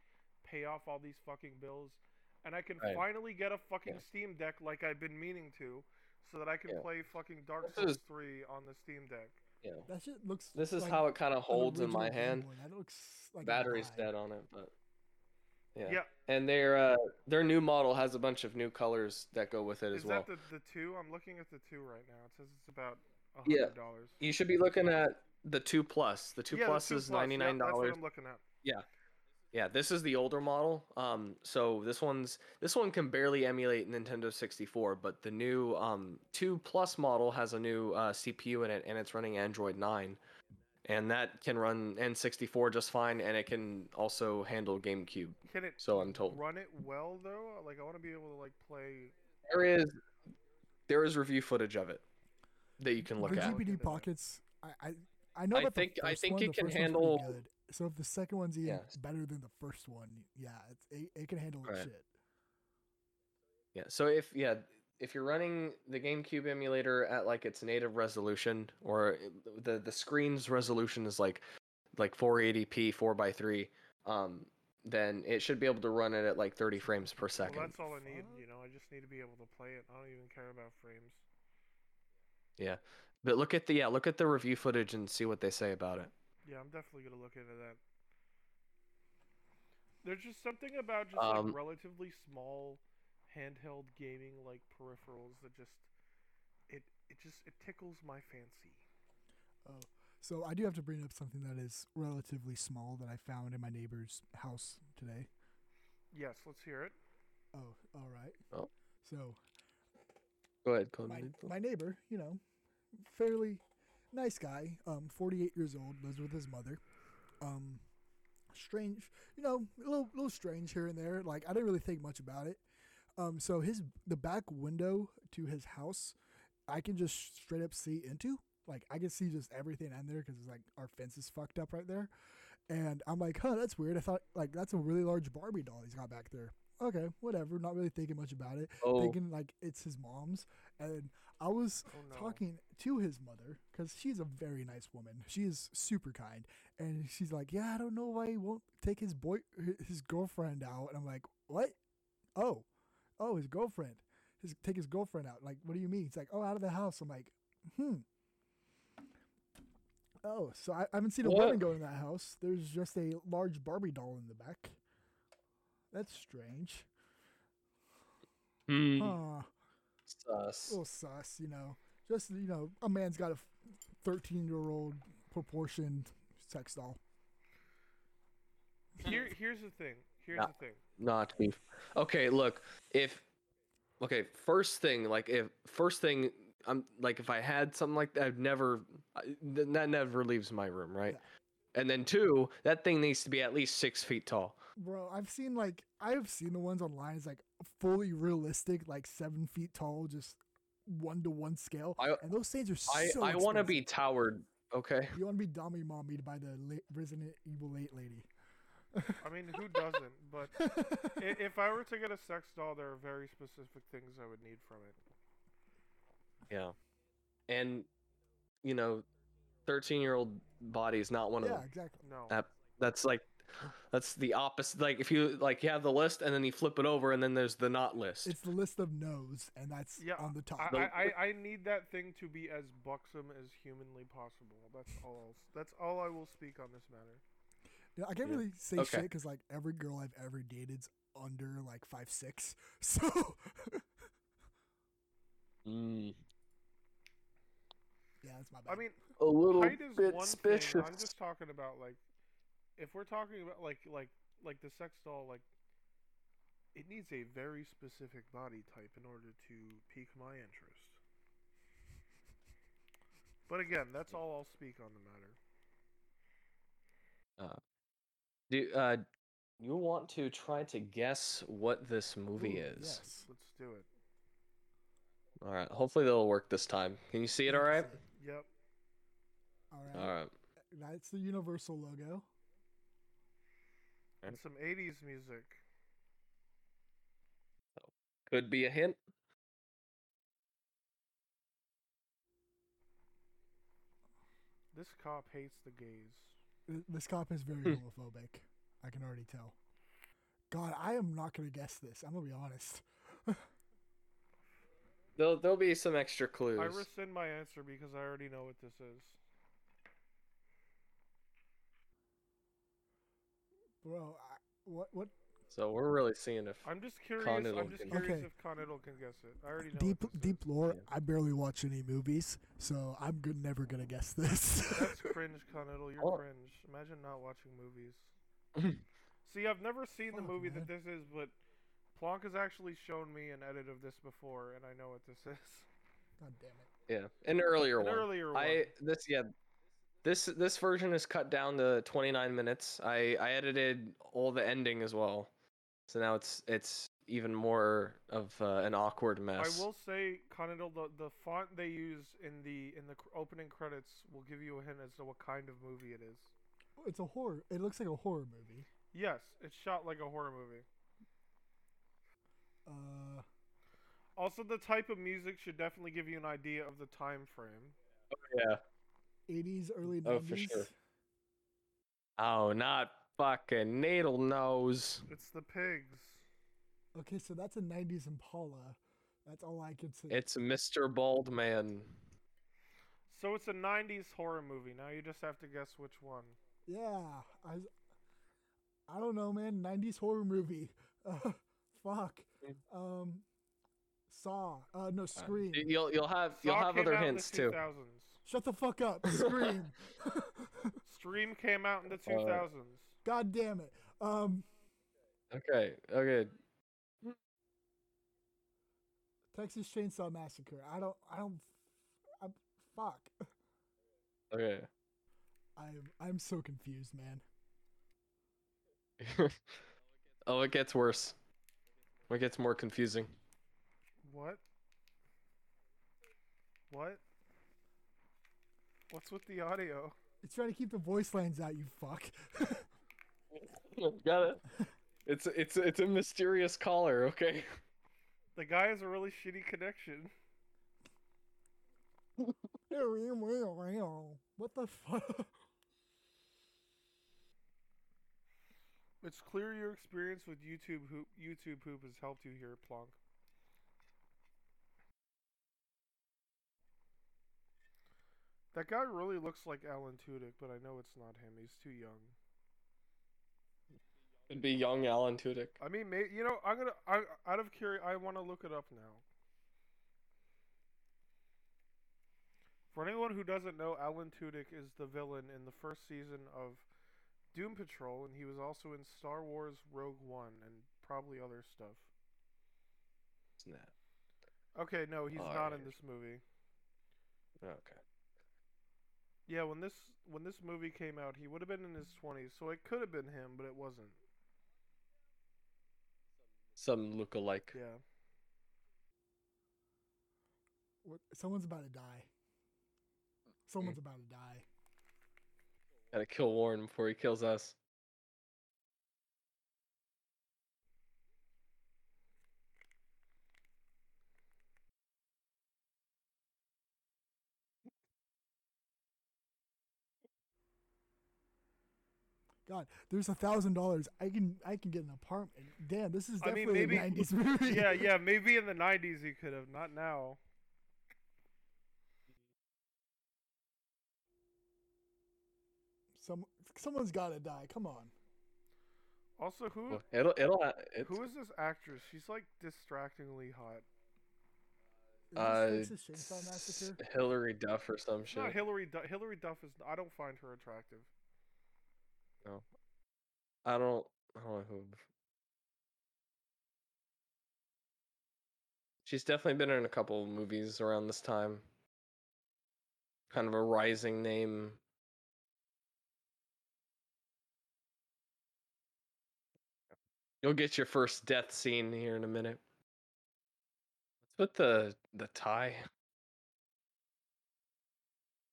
pay off all these fucking bills, and I can Right. finally get a fucking Yeah. Steam Deck like I've been meaning to, so that I can Yeah. play fucking Dark Souls is- 3 on the Steam Deck. yeah, That shit looks. this is like how it kind of holds in my hand. Boy. That looks like Battery's dead on it, but yeah. Yeah. And their uh, their new model has a bunch of new colors that go with it as well. Is that the the two? I'm looking at the two right now. It says it's about a hundred dollars. You should be looking at the two plus. The two yeah, plus the two is plus. ninety nine Yeah, that's dollars. what I'm looking at. Yeah, this is the older model. Um, so this one's this one can barely emulate Nintendo 64, but the new um 2 Plus model has a new uh, CPU in it, and it's running Android 9, and that can run N64 just fine, and it can also handle GameCube. Can it So I'm told. run it well though? Like I want to be able to like play. There is there is review footage of it that you can look the at. Look into GPD that. pockets. I I, I know I think- the I think one. it can first one's pretty handle- good. So if the second one's even Yes. better than the first one, yeah, it's, it, it can handle Right. shit. Yeah. So if yeah, if you're running the GameCube emulator at like its native resolution, or the the screen's resolution is like like 480p 4x3, um, then it should be able to run it at like 30 frames per Well, second. that's all I need. You know, I just need to be able to play it. I don't even care about frames. Yeah. But look at the yeah, look at the review footage and see what they say about it. Yeah, I'm definitely gonna look into that. There's just something about just Um, like relatively small handheld gaming like peripherals that just it it just it tickles my fancy. Oh. So I do have to bring up something that is relatively small that I found in my neighbor's house today. Yes, let's hear it. Oh, all right. Oh. So Go ahead, go my, ahead. my neighbor, you know, fairly nice guy, um, 48 years old, lives with his mother. Um, strange, you know, a little, little strange here and there. Like I didn't really think much about it. Um, so his the back window to his house, I can just straight up see into. Like I can see just everything in there because it's like our fence is fucked up right there. And I'm like, huh, that's weird. I thought like that's a really large Barbie doll he's got back there. Okay, whatever. Not really thinking much about it Oh, thinking like it's his mom's. And I was Oh no. talking to his mother because she's a very nice woman. She is super kind, and she's like, "Yeah, I don't know why he won't take his boy, his girlfriend out." And I'm like, "What? Oh, oh, his girlfriend. His take his girlfriend out. Like, what do you mean?" He's like, "Oh, out of the house." I'm like, "Hmm." Oh, so I, I haven't seen a What? woman go in that house. There's just a large Barbie doll in the back. That's strange. hmm, Huh. sus. little sus, you know. Just you know, a man's got a thirteen-year-old proportioned sex doll. Here here's the thing. Here's Yeah. the thing. not to be okay look if okay first thing like if first thing i'm like if i had something like that i'd never I- that never leaves my room right and then two that thing needs to be at least six feet tall Bro, I've seen like I've seen the ones online. It's like fully realistic, like seven feet tall, just one to one scale. I- and those things are i so. i want to be towered okay You want to be dummy mommied by the la- Resident Evil Eight lady. I mean, who doesn't? But if I were to get a sex doll, there are very specific things I would need from it. yeah and you know 13 year old body is not one of yeah, them exactly. No. That- that's like that's the opposite like if you like you have the list and then you flip it over and then there's the not list It's the list of no's, and that's Yeah, on the top. I, I, I, I need that thing to be as buxom as humanly possible. That's all. I'll, that's all I will speak on this matter. Yeah, I can't Yeah. really say Okay. shit because like every girl I've ever dated's under like five six. So Mm, yeah, that's my bad. I mean, a little bit one suspicious thing. I'm just talking about like, if we're talking about like like like the sex doll, like, it needs a very specific body type in order to pique my interest. But again, that's all I'll speak on the matter. Do uh, you want to try to guess what this movie Ooh, is? Yes. Let's do it. All right. Hopefully they'll work this time. Can you see it? All right. Yep. All right. All right. That's the Universal logo. And some 80s music. Could be a hint. This cop hates the gays. Th- This cop is very hmm. homophobic. I can already tell. God, I am not gonna guess this. I'm gonna be honest. There'll there'll be some extra clues. I rescind my answer because I already know what this is. Bro, I, what what So we're really seeing if I'm just curious. Connell I'm just can- curious Okay. if Connell can guess it. I already know. deep deep Is. lore? Yeah. I barely watch any movies, so I'm good, never gonna guess this. That's cringe, Connell. You're Oh. cringe. Imagine not watching movies. See, I've never seen the movie man. that this is, but Plonk has actually shown me an edit of this before, and I know what this is. God damn it! yeah, an earlier An one. earlier one. I this yeah. This this version is cut down to 29 minutes. I I edited all the ending as well. So now it's it's even more of uh, an awkward mess. I will say, Connell, the the font they use in the in the opening credits will give you a hint as to what kind of movie it is. It's a horror. It looks like a horror movie. Yes, it's shot like a horror movie. Uh, Also, the type of music should definitely give you an idea of the time frame. Oh, yeah. 80s, early 90s. Oh, for sure. Oh, not fucking needle nose. It's the pigs. Okay, so that's a 90s Impala. That's all I can say. It's Mr. Baldman. So it's a 90s horror movie. Now you just have to guess which one. Yeah, I, I don't know, man. '90s horror movie. Uh, fuck. Um, Saw. Uh, no, Scream. Y- You'll you'll have you'll Saw have other out in the hints too. 2000s. Shut the fuck up. Scream. Stream came out in the Uh, 2000s. God damn it. Um, Okay, okay. Texas Chainsaw Massacre. I don't. I don't. I'm, fuck. Okay. I'm. I'm so confused, man. oh, it gets worse. It gets more confusing. What? What? What's with the audio? It's trying to keep the voice lines out. You fuck. Got it. It's it's it's a mysterious caller. Okay. The guy has a really shitty connection. what the fuck? It's clear your experience with YouTube Poop, YouTube Poop has helped you here, Plonk. That guy really looks like Alan Tudyk, but I know it's not him. He's too young. It'd be young Alan Tudyk. I mean, may, you know, I'm gonna. I, out of curiosity, I want to look it up now. For anyone who doesn't know, Alan Tudyk is the villain in the first season of Doom Patrol, and he was also in Star Wars Rogue One and probably other stuff. Snap. Okay, no, he's not in this movie. Okay. Yeah, when this when this movie came out, he would have been in his twenties, so it could have been him, but it wasn't. Some look-alike. Yeah. What, someone's about to die. Someone's mm. about to die. Gotta kill Warren before he kills us. God, there's a thousand dollars. I can I can get an apartment. Damn, this is I mean, definitely maybe- a '90s movie. yeah, yeah, maybe in the nineties you could have, not now. Some someone's got to die. Come on. Also, who Well, It'll it'll it's, who is this actress? She's like distractingly hot. Is uh this Texas Chainsaw s- Massacre? Hilary Duff or some She's not. Hilary. Du- Hilary Duff is. I don't find her attractive. Oh, I don't I don't know who. She's definitely been in a couple of movies around this time. Kind of a rising name. You'll get your first death scene here in a minute. What's with the the tie?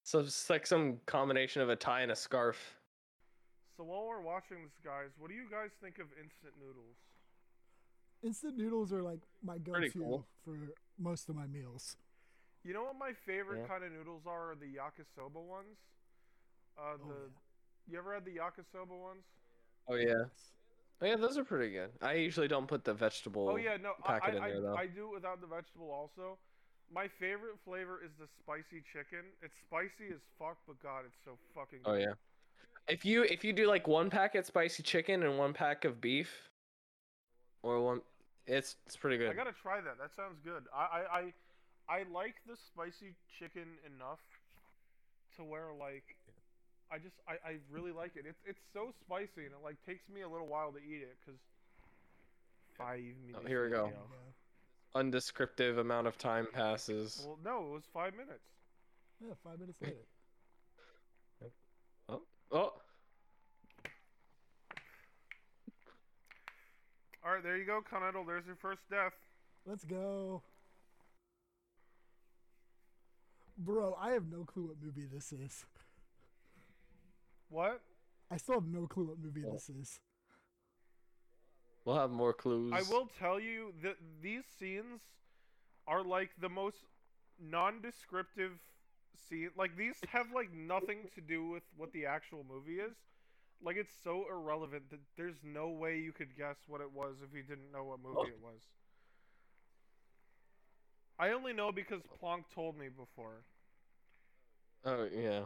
So it's like some combination of a tie and a scarf. So while we're watching this, guys, what do you guys think of instant noodles? Instant noodles are like my go-to cool. for most of my meals. You know what my favorite Yeah. kind of noodles are? Are the yakisoba ones. Uh, Oh, the you ever had the yakisoba ones? Oh yeah. Yes. Oh, yeah, those are pretty good. I usually don't put the vegetable. Oh yeah, no, I, packet I, in I, there, though. I do it without the vegetable also. My favorite flavor is the spicy chicken. It's spicy as fuck, but God, it's so fucking. Oh yeah. If you if you do like one packet spicy chicken and one pack of beef, or one, it's it's pretty good. I gotta try that. That sounds good. I, I, I, I like the spicy chicken enough to where like, I just I, I really like it. It's it's so spicy and it like takes me a little while to eat it because. Five oh, minutes. Oh, here we go. later. Yeah. Undescriptive amount of time passes. Well, no, it was five minutes. Yeah, five minutes later. Oh, All right, there you go, Conettle. There's your first death. Let's go. Bro, I have no clue what movie this is. What? I still have no clue what movie Oh. this is. we'll have more clues. I will tell you that these scenes are like the most non-descriptive scene. Like these have like nothing to do with what the actual movie is. Like it's so irrelevant that there's no way you could guess what it was if you didn't know what movie it was. I only know because Plonk told me before. Oh yeah.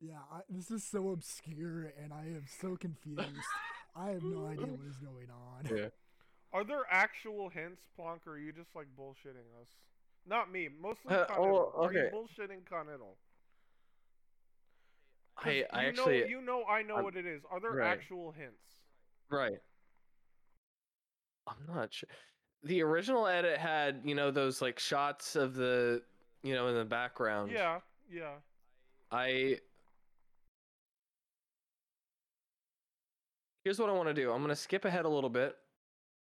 Yeah, I, this is so obscure and I am so confused. I have no idea what is going on. Yeah. Are there actual hints, Plonk, or are you just like bullshitting us? Not me, mostly Uh, Conettle. oh, Are you okay. bullshitting Conettle? 'Cause I I you actually know, you know I know I'm- what it is. Are there right. actual hints? right. I'm not sure. The original edit had you know those like shots of the you know in the background. Yeah, yeah. I. Here's what I want to do. I'm gonna skip ahead a little bit.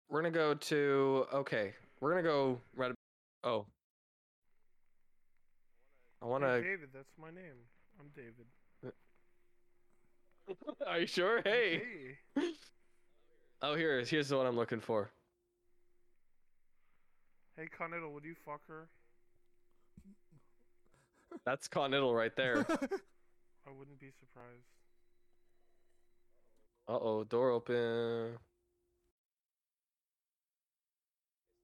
We're gonna go to okay. We're gonna go right. Oh. I want Hey, to. David, that's my name. I'm David. Are you sure? Hey. Hey. Oh, here is. Here's the one I'm looking for. Hey, Conettle, would you fuck her? That's Coniddle right there. I wouldn't be surprised. Uh oh, door open.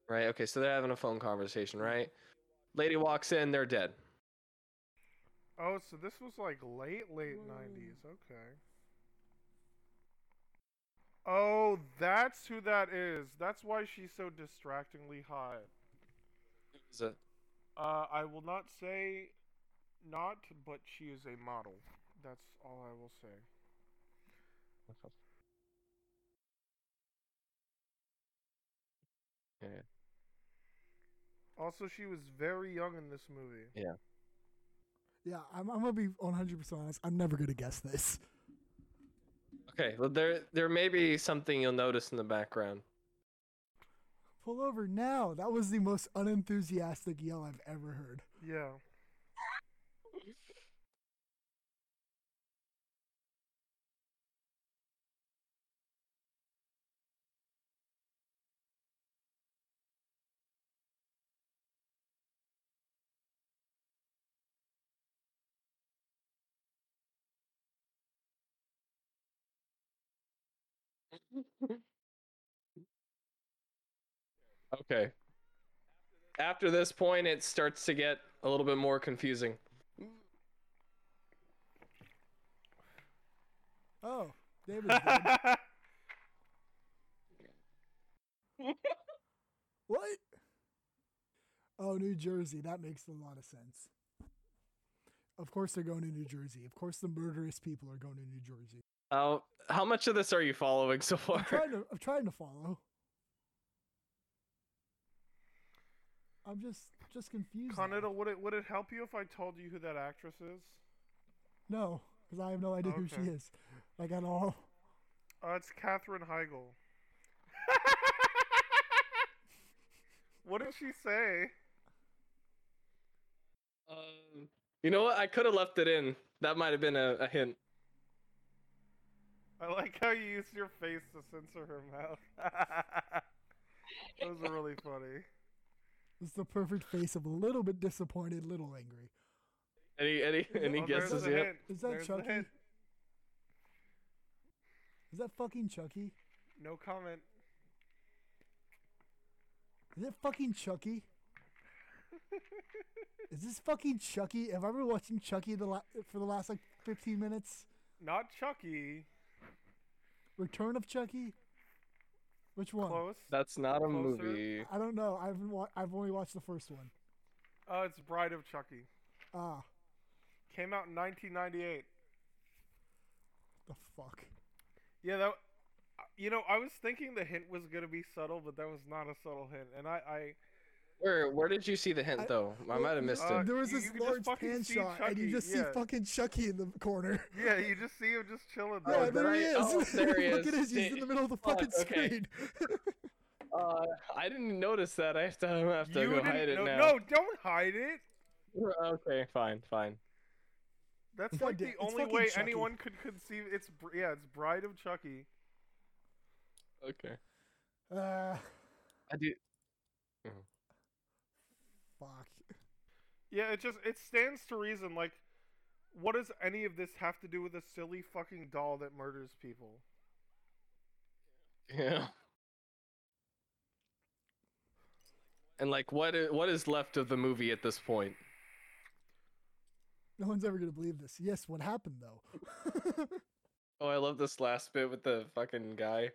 Right. Okay, so they're having a phone conversation, right? Lady walks in. They're dead. Oh, so this was like late, late Whoa. 90s. Okay. Oh, that's who that is. That's why she's so distractingly hot. Is it? Uh, I will not say not, but she is a model. That's all I will say. Yeah. Also, she was very young in this movie. yeah, I'm, I'm gonna be 100 percent honest. I'm never gonna guess this. Okay, well there there may be something you'll notice in the background. Pull over now. That was the most unenthusiastic yell I've ever heard. Yeah. Okay. After this point, it starts to get a little bit more confusing. Oh, David's dead. what? Oh, New Jersey. That makes a lot of sense. Of course, they're going to New Jersey. Of course, the murderous people are going to New Jersey. How how much of this are you following so I'm far? trying to. I'm trying to follow. I'm just just confused. now. Would it would it help you if I told you who that actress is? No, because I have no idea who she is, like at all. Uh, it's Katherine Heigl. what did she say? Um, you know what? I could have left it in. That might have been a, a hint. I like how you used your face to censor her mouth. Those are really funny. It's the perfect face of a little bit disappointed, little angry. Any any any Oh, guesses yet? hint. Is that There's Chucky? Is that fucking Chucky? No comment. Is it fucking Chucky? Is this fucking Chucky? Have I been watching Chucky the la- for the last like 15 minutes? Not Chucky. Return of Chucky? Which one? Close. That's not a Closer. movie. I don't know. I've wa- I've only watched the first one. Uh, it's Bride of Chucky. Ah, Came out in 1998. the fuck. Yeah, that. You know, I was thinking the hint was gonna be subtle, but that was not a subtle hint. And I, I Where where did you see the hint I- though? I might have missed Uh, it. There was this you can large fucking pan see shot, and you Chucky, just see fucking Chucky in the corner. yeah, you just see him just chilling Yeah, there. there he is. Oh, there he Look at is. his. He's in the middle of the Fuck, fucking okay. screen. Uh, I didn't notice that. I have to, I have to you go hide it know- now. No, don't hide it. Okay, fine, fine. That's God like damn- the only way Chucky. anyone could conceive. It's yeah, it's Bride of Chucky. Okay. uh, I do. Fuck. Yeah, it just it stands to reason. Like, what does any of this have to do with a silly fucking doll that murders people? Yeah. And like, what is, what is left of the movie at this point? No one's ever gonna believe this. Yes, what happened though? Oh, I love this last bit with the fucking guy.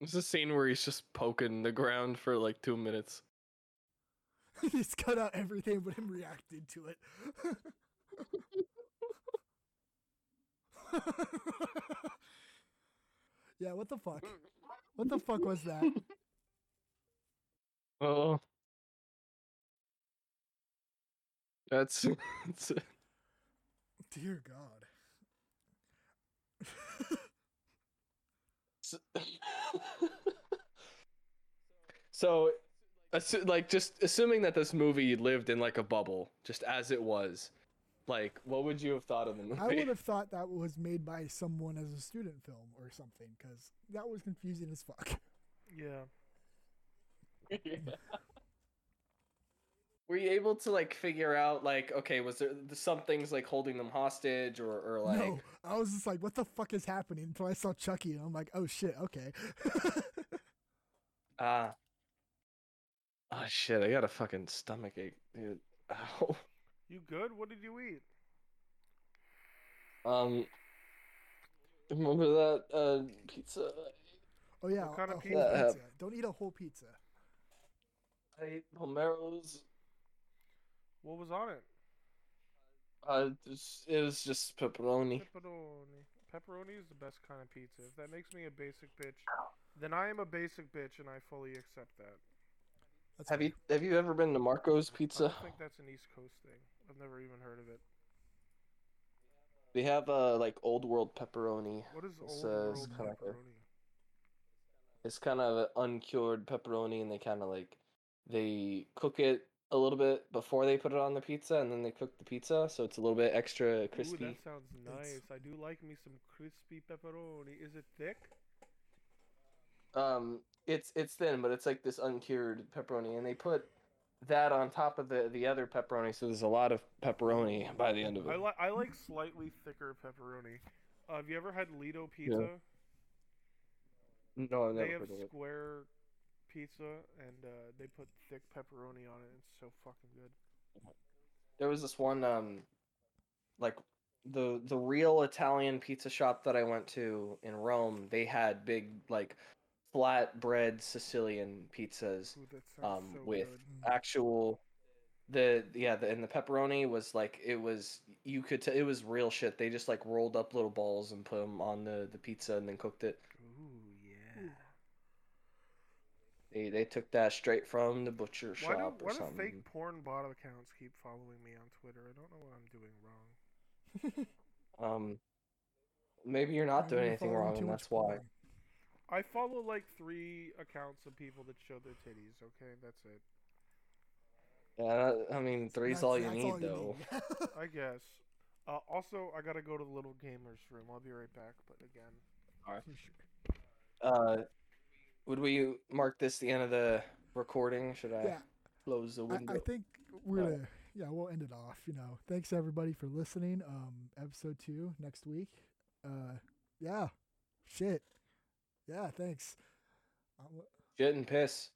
There's a scene where he's just poking the ground for like two minutes. He's cut out everything but him reacting to it. yeah, what the fuck? What the fuck was that? Oh. That's. it's- Dear God. so, assu- like, just assuming that this movie lived in like a bubble, just as it was, like, what would you have thought of the movie? I would have thought that was made by someone as a student film or something, because that was confusing as fuck. Yeah. Were you able to like figure out like okay was there some things like holding them hostage or or like no, I was just like, what the fuck is happening? Until I saw Chucky, and I'm like, oh shit, okay. ah ah shit I got a fucking stomach ache dude Ow. You good? What did you eat? um remember that uh pizza oh yeah, What kind a of whole pizza? pizza. Don't eat a whole pizza. I ate Pomero's What was on it? uh just, it was just pepperoni Pepperoni. Pepperoni is the best kind of pizza. If that makes me a basic bitch, then I am a basic bitch, and I fully accept that. That's have fair. you have you ever been to Marco's I Pizza don't think that's an East Coast thing. I've never even heard of it. they have uh like old world pepperoni What is It old says world kinda like a- pepperoni? It's kind of an uncured pepperoni, and they kind of like they cook it a little bit before they put it on the pizza, and then they cook the pizza, so it's a little bit extra Ooh, crispy. that sounds nice. I do like me some crispy pepperoni. Is it thick? Um, it's it's thin, but it's like this uncured pepperoni, and they put that on top of the the other pepperoni, so there's a lot of pepperoni by the end of it. I like I like slightly thicker pepperoni. Uh, have you ever had Lido pizza? no, I've never They have of it. square pizza and uh, they put thick pepperoni on it. It's so fucking good. There was this one um, like the the real Italian pizza shop that I went to in Rome. They had big like flat bread Sicilian pizzas. Ooh, um, so with good. actual the yeah the, and the pepperoni was like it was you could t- it was real shit they just like rolled up little balls and put them on the the pizza and then cooked it Ooh yeah. they they took that straight from the butcher Why do shop why or do something fake porn bot accounts keep following me on Twitter? I don't know what I'm doing wrong. um maybe you're not Why doing anything wrong and that's why porn? I follow like three accounts of people that show their titties. Okay, that's it. yeah i mean three's That's- all you that's need though need. I guess. Uh, also, I gotta go to the little gamers room. I'll be right back. But again, For sure. Uh, would we mark this the end of the recording? Should I Yeah, close the I, window? I think we're Uh, gonna yeah we'll end it off. You know, thanks everybody for listening. Um, episode two next week. Uh, yeah, shit. Yeah, thanks. Um, Shit and piss.